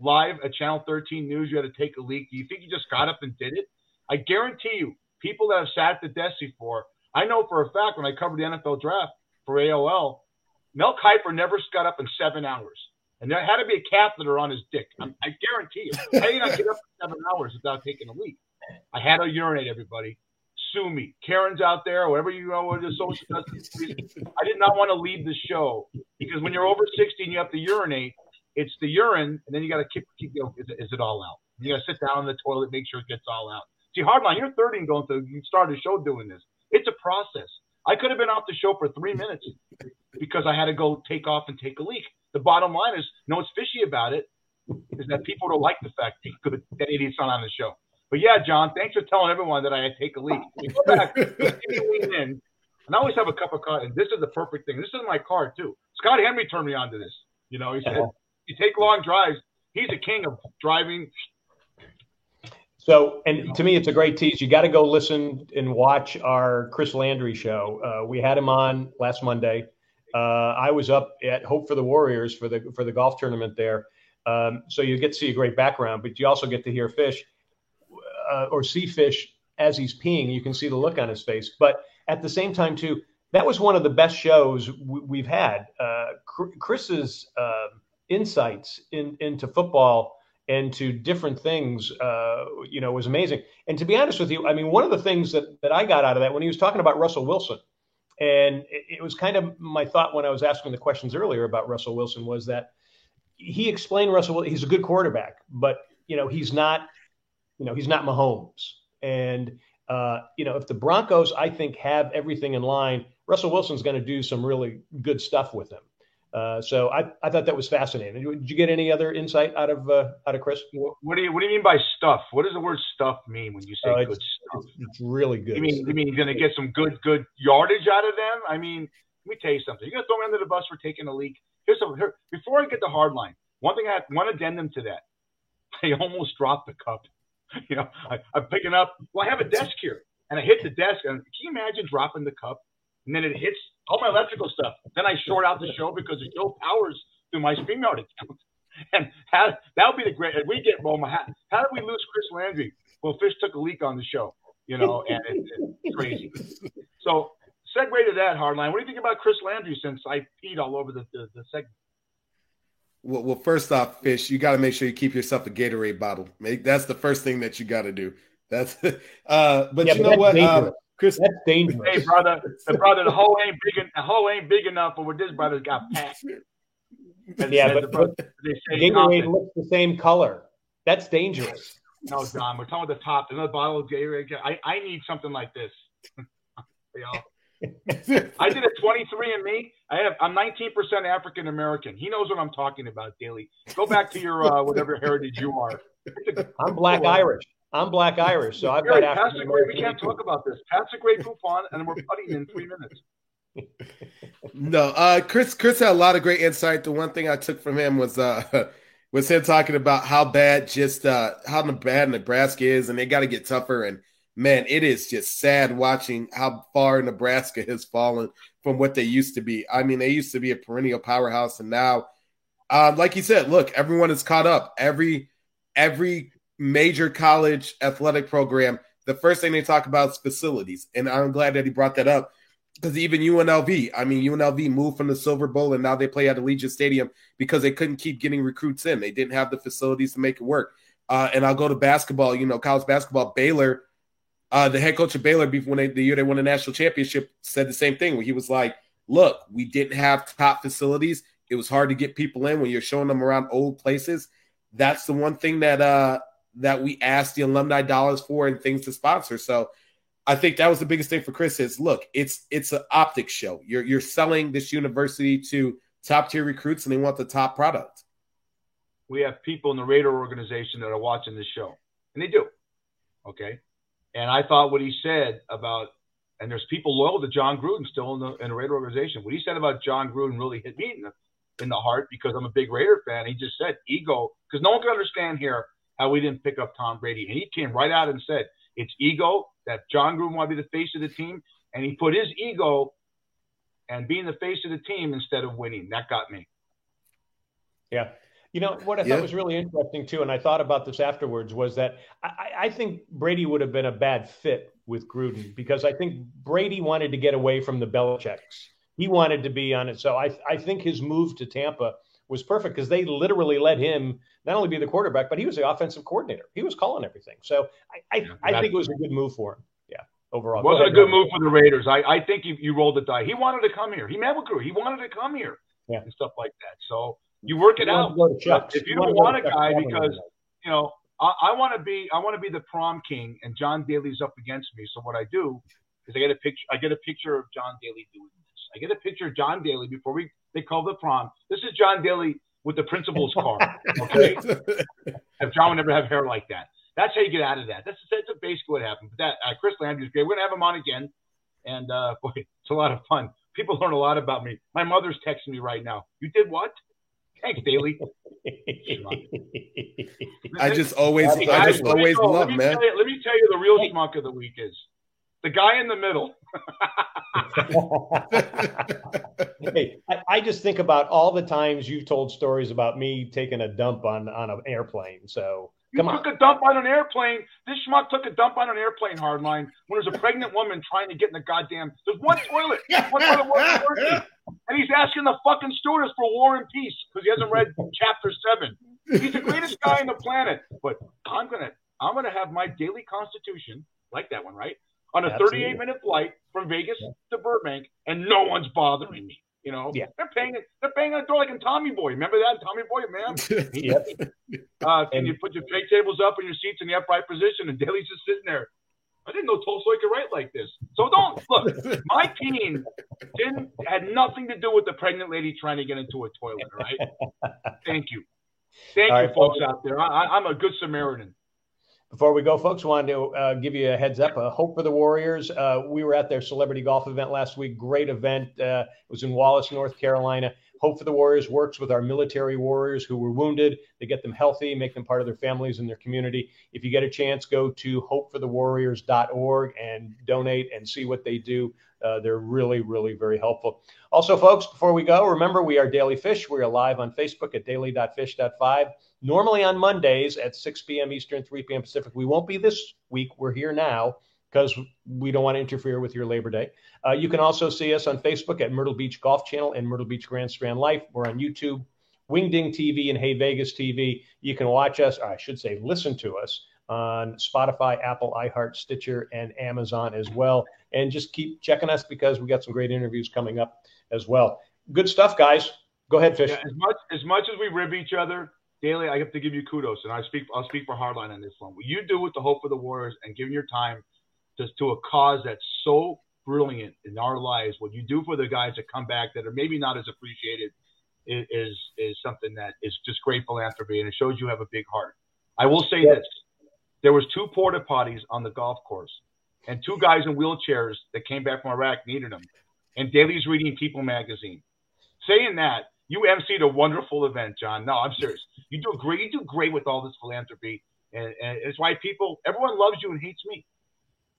Speaker 1: live at Channel 13 News, you had to take a leak? Do you think you just got up and did it? I guarantee you, people that have sat at the desk before, I know for a fact when I covered the NFL draft for AOL, Mel Kiper never got up in seven hours. And there had to be a catheter on his dick. I'm, i guarantee you. I did not get up for seven hours without taking a leak. I had to urinate, everybody. Sue me. Karen's out there, whatever you know, the social. I did not want to leave the show because when you're over 60 and you have to urinate, it's the urine, and then you got to keep, keep you know, is, is it all out? You got to sit down in the toilet, make sure it gets all out. See, Hardline, you're 30 and going to, you started a show doing this. It's a process. I could have been off the show for three minutes because I had to go take off and take a leak the bottom line is, no what's fishy about it is that people don't like the fact that, that idiot's not on the show. But yeah, John, thanks for telling everyone that I take a leak. go back, in, and I always have a cup of coffee. And this is the perfect thing. This is my car too. Scott Henry turned me on to this. You know, he said, uh-huh. "You take long drives." He's a king of driving.
Speaker 2: So, and to me, it's a great tease. You got to go listen and watch our Chris Landry show. Uh, we had him on last Monday. Uh, I was up at Hope for the Warriors for the for the golf tournament there, um, so you get to see a great background, but you also get to hear fish uh, or see fish as he's peeing. You can see the look on his face, but at the same time too, that was one of the best shows we've had. Uh, Chris's um, insights in, into football and to different things, uh, you know, was amazing. And to be honest with you, I mean, one of the things that that I got out of that when he was talking about Russell Wilson and it, it was kind of my thought when I was asking the questions earlier about Russell Wilson was that he explained Russell he's a good quarterback, but you know he's not you know he's not Mahomes, and uh, you know, if the Broncos, I think, have everything in line, Russell Wilson's going to do some really good stuff with them. Uh, so I, I thought that was fascinating. Did you get any other insight out of uh, out of Chris?
Speaker 1: What do you What do you mean by stuff? What does the word stuff mean when you say uh, good stuff?
Speaker 2: It's, it's, really good.
Speaker 1: You mean you mean going to get some good good yardage out of them? I mean, let me tell you something. You're going to throw me under the bus for taking a leak. Here's some. Here, before I get the hard line, one thing I have, one addendum to that. (laughs) They almost dropped the cup. (laughs) You know, I, I'm picking up. Well, I have a desk here, and I hit the desk. And can you imagine dropping the cup? And then it hits all my electrical stuff. Then I short out the show because there's no powers through my StreamYard (laughs) account. And how, that would be the great. We get well, how, how did we lose Chris Landry? Well, Fish took a leak on the show, you know, and it, it's crazy. (laughs) So, segue to that, Hardline. What do you think about Chris Landry since I peed all over the, the, the segment?
Speaker 3: Well, well, first off, Fish, you got to make sure you keep yourself a Gatorade bottle. Make, that's the first thing that you got to do. That's, (laughs) uh, but yeah, you but know what? Um,
Speaker 2: Chris, that's dangerous.
Speaker 1: Hey, brother, the brother, the hole ain't big. The hole ain't big enough for what this brother's got packed.
Speaker 2: And yeah, but, brother, Gatorade looks the same color. That's dangerous.
Speaker 1: No, John, we're talking about the top. Another bottle of Gatorade. I, I need something like this. (laughs) I did a 23 and me. I have I'm 19% African American. He knows what I'm talking about, Daly. Go back to your uh, whatever heritage you are.
Speaker 2: I'm Black Irish. I'm Black Irish, so I've got
Speaker 1: African American. We can't talk about this. Pass a great coupon, and we're putting in three minutes. (laughs)
Speaker 3: no, uh, Chris. Chris had a lot of great insight. The one thing I took from him was uh, (laughs) was him talking about how bad just uh, how bad Nebraska is, and they got to get tougher. And man, it is just sad watching how far Nebraska has fallen from what they used to be. I mean, they used to be a perennial powerhouse, and now, um, like you said, look, everyone is caught up. Every every major college athletic program, the first thing they talk about is facilities. And I'm glad that he brought that up because even UNLV, I mean, UNLV moved from the Silver Bowl and now they play at Allegiant Stadium because they couldn't keep getting recruits in. They didn't have the facilities to make it work. Uh, and I'll go to basketball, you know, college basketball. Baylor, uh, the head coach of Baylor, when they, the year they won the national championship, said the same thing where he was like, look, we didn't have top facilities. It was hard to get people in when you're showing them around old places. That's the one thing that uh, that we asked the alumni dollars for and things to sponsor. So I think that was the biggest thing for Chris is look, it's it's an optics show. You're you're selling this university to top tier recruits and they want the top product.
Speaker 1: We have people in the Raider organization that are watching this show. And they do. Okay. And I thought what he said about and there's people loyal to Jon Gruden still in the in the Raider organization. What he said about Jon Gruden really hit me in the in the heart because I'm a big Raider fan. He just said ego, because no one can understand here how we didn't pick up Tom Brady. And he came right out and said, it's ego that Jon Gruden wanted to be the face of the team. And he put his ego and being the face of the team instead of winning. That got me.
Speaker 2: Yeah. You know, what I yeah. thought was really interesting too, and I thought about this afterwards, was that I, I think Brady would have been a bad fit with Gruden because I think Brady wanted to get away from the Belichick's. He wanted to be on it. So I, I think his move to Tampa was perfect because they literally let him not only be the quarterback, but he was the offensive coordinator. He was calling everything. So I, I, yeah, I think it was a good move for him. Yeah, overall.
Speaker 1: It wasn't a good move for the Raiders. I, I think you, you rolled the die. He wanted to come here. He met with Crew. He wanted to come here yeah. and stuff like that. So you work it out. If you don't want a guy because, you know, I, I want to be I want to be the prom king, and John Daly's up against me. So what I do is I get a picture. I get a picture of John Daly doing. I get a picture of John Daly before we they call the prom. This is John Daly with the principal's car. (laughs) Okay, if John would never have hair like that. That's how you get out of that. That's that's basically what happened. But that uh, Chris Landry is great. We're gonna have him on again, and uh, (laughs) boy, it's a lot of fun. People learn a lot about me. My mother's texting me right now. You did what? Thanks, Daly. (laughs)
Speaker 3: I just always, I just always love, man.
Speaker 1: You, let me tell you the real schmuck of the week is the guy in the middle. (laughs) (laughs)
Speaker 2: hey, I, I, just think about all the times you've told stories about me taking a dump on on an airplane. So
Speaker 1: you Come took on. a dump on an airplane. This schmuck took a dump on an airplane, hardline, when there's a pregnant woman trying to get in the goddamn. There's one toilet. One toilet working, and he's asking the fucking stewardess for war and peace because he hasn't read chapter seven. He's the greatest guy on the planet. But I'm gonna, I'm gonna have my daily constitution, like that one, right? On a 38 minute flight from Vegas yeah. to Burbank, and no one's bothering me. You know, yeah. they're paying they're paying on a door like in Tommy Boy. Remember that Tommy Boy, man? (laughs) yep. Uh, and you put your tray tables up and your seats in the upright position, and Daly's just sitting there. I didn't know Tolstoy could write like this. So don't look. My (laughs) team didn't had nothing to do with the pregnant lady trying to get into a toilet. Right? (laughs) Thank you, thank all you, right, folks out there. I, I'm a good Samaritan.
Speaker 2: Before we go, folks, wanted to uh, give you a heads up. A hope for the Warriors. Uh, we were at their celebrity golf event last week. Great event. Uh, it was in Wallace, North Carolina. Hope for the Warriors works with our military warriors who were wounded. They get them healthy, make them part of their families and their community. If you get a chance, go to hopeforthewarriors.org and donate and see what they do. Uh, they're really, really very helpful. Also, folks, before we go, remember we are Daly Fish. We are live on Facebook at daly.fish.5. Normally on Mondays at 6 p.m. Eastern, 3 p.m. Pacific. We won't be this week. We're here now because we don't want to interfere with your Labor Day. Uh, you can also see us on Facebook at Myrtle Beach Golf Channel and Myrtle Beach Grand Strand Life. We're on YouTube, Wingding TV, and Hey Vegas TV. You can watch us, I should say, listen to us on Spotify, Apple, iHeart, Stitcher, and Amazon as well. And just keep checking us because we got some great interviews coming up as well. Good stuff, guys. Go ahead, Fish. Yeah,
Speaker 1: as much as much as we rib each other daily, I have to give you kudos, and I speak. I'll speak for Hardline on this one. What you do with the Hope for the Warriors and giving your time to, to a cause that's so brilliant in our lives. What you do for the guys that come back that are maybe not as appreciated is is something that is just great philanthropy, and it shows you have a big heart. I will say this: there was two porta potties on the golf course, and two guys in wheelchairs that came back from Iraq needed them. And Daly's reading People magazine. Saying that, you emceed a wonderful event, John. No, I'm serious. You do great. You do great with all this philanthropy, and, and it's why people, everyone loves you and hates me.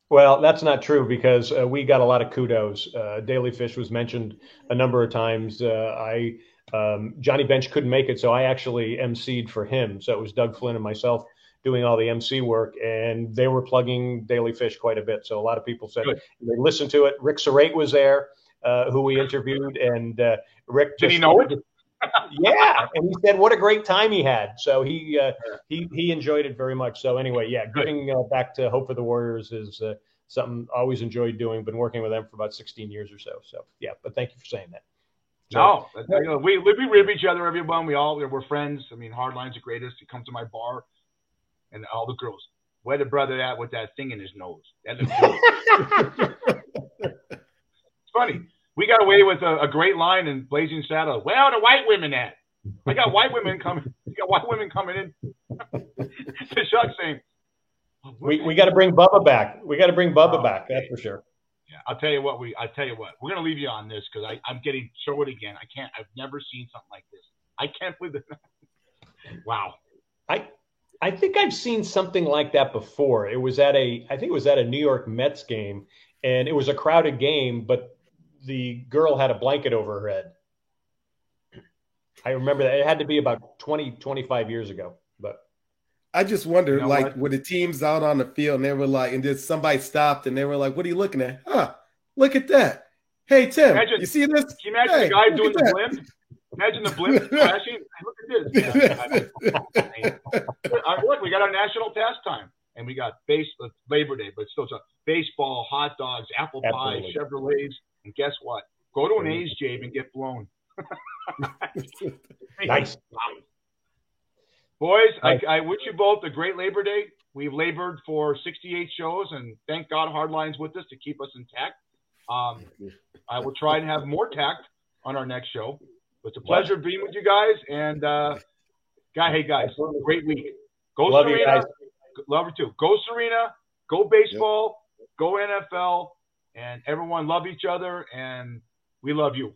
Speaker 2: Well, that's not true because uh, we got a lot of kudos. Uh, Daly Fish was mentioned a number of times. Uh, I um, Johnny Bench couldn't make it, so I actually emceed for him. So it was Doug Flynn and myself doing all the MC work, and they were plugging Daly Fish quite a bit. So a lot of people said Good. they listened to it. Rick Serrate was there, uh, who we interviewed, and uh, Rick.
Speaker 1: Did he know it?
Speaker 2: Yeah, and he said what a great time he had. So he uh, he he enjoyed it very much. So anyway, yeah, giving uh, back to Hope for the Warriors is uh, something I always enjoyed doing. Been working with them for about 16 years or so. So yeah, but thank you for saying that.
Speaker 1: So, no, we we rib each other, everyone. We all we're friends. I mean, Hardline's the greatest. He comes to my bar, and all the girls. Where the brother at with that thing in his nose? That looks (laughs) it's funny. We got away with a, a, great line in Blazing Saddles. Where are the white women at? I got white women coming. We got white women coming in. (laughs) the shark saying,
Speaker 2: "We we got to bring Bubba back. We got to bring Bubba oh, back. That's for sure."
Speaker 1: Yeah, I'll tell you what. We I'll tell you what. We're gonna leave you on this because I'm getting short again. I can't. I've never seen something like this. I can't believe it. (laughs) wow.
Speaker 2: I I think I've seen something like that before. It was at a I think it was at a New York Mets game, and it was a crowded game, but the girl had a blanket over her head. I remember that it had to be about 20, 25 years ago. But
Speaker 3: I just wonder, you know like, what? the teams out on the field and they were like, and then somebody stopped and they were like, "What are you looking at? Huh? Look at that! Hey Tim, imagine, you see this?
Speaker 1: Can you imagine hey, the guy doing the that. blimp? Imagine the blimp (laughs) crashing. Look at this. (laughs) I look, we got our national pastime and we got base Labor Day, but still, so baseball, hot dogs, apple Absolutely. pie, Chevrolets, and guess what? Go to an A's Jabe and get blown. (laughs)
Speaker 2: nice.
Speaker 1: Boys, I, I, wish you both a great Labor Day. We've labored for 68 shows, and thank God Hardline's with us to keep us intact. Um, I will try and have more tact on our next show. It's a pleasure what? being with you guys. And, uh, guy, hey, guys, great week. Go Love Serena. You guys. Love you too. Go Serena. Go baseball. Yep. Go NFL and everyone love each other and we love you.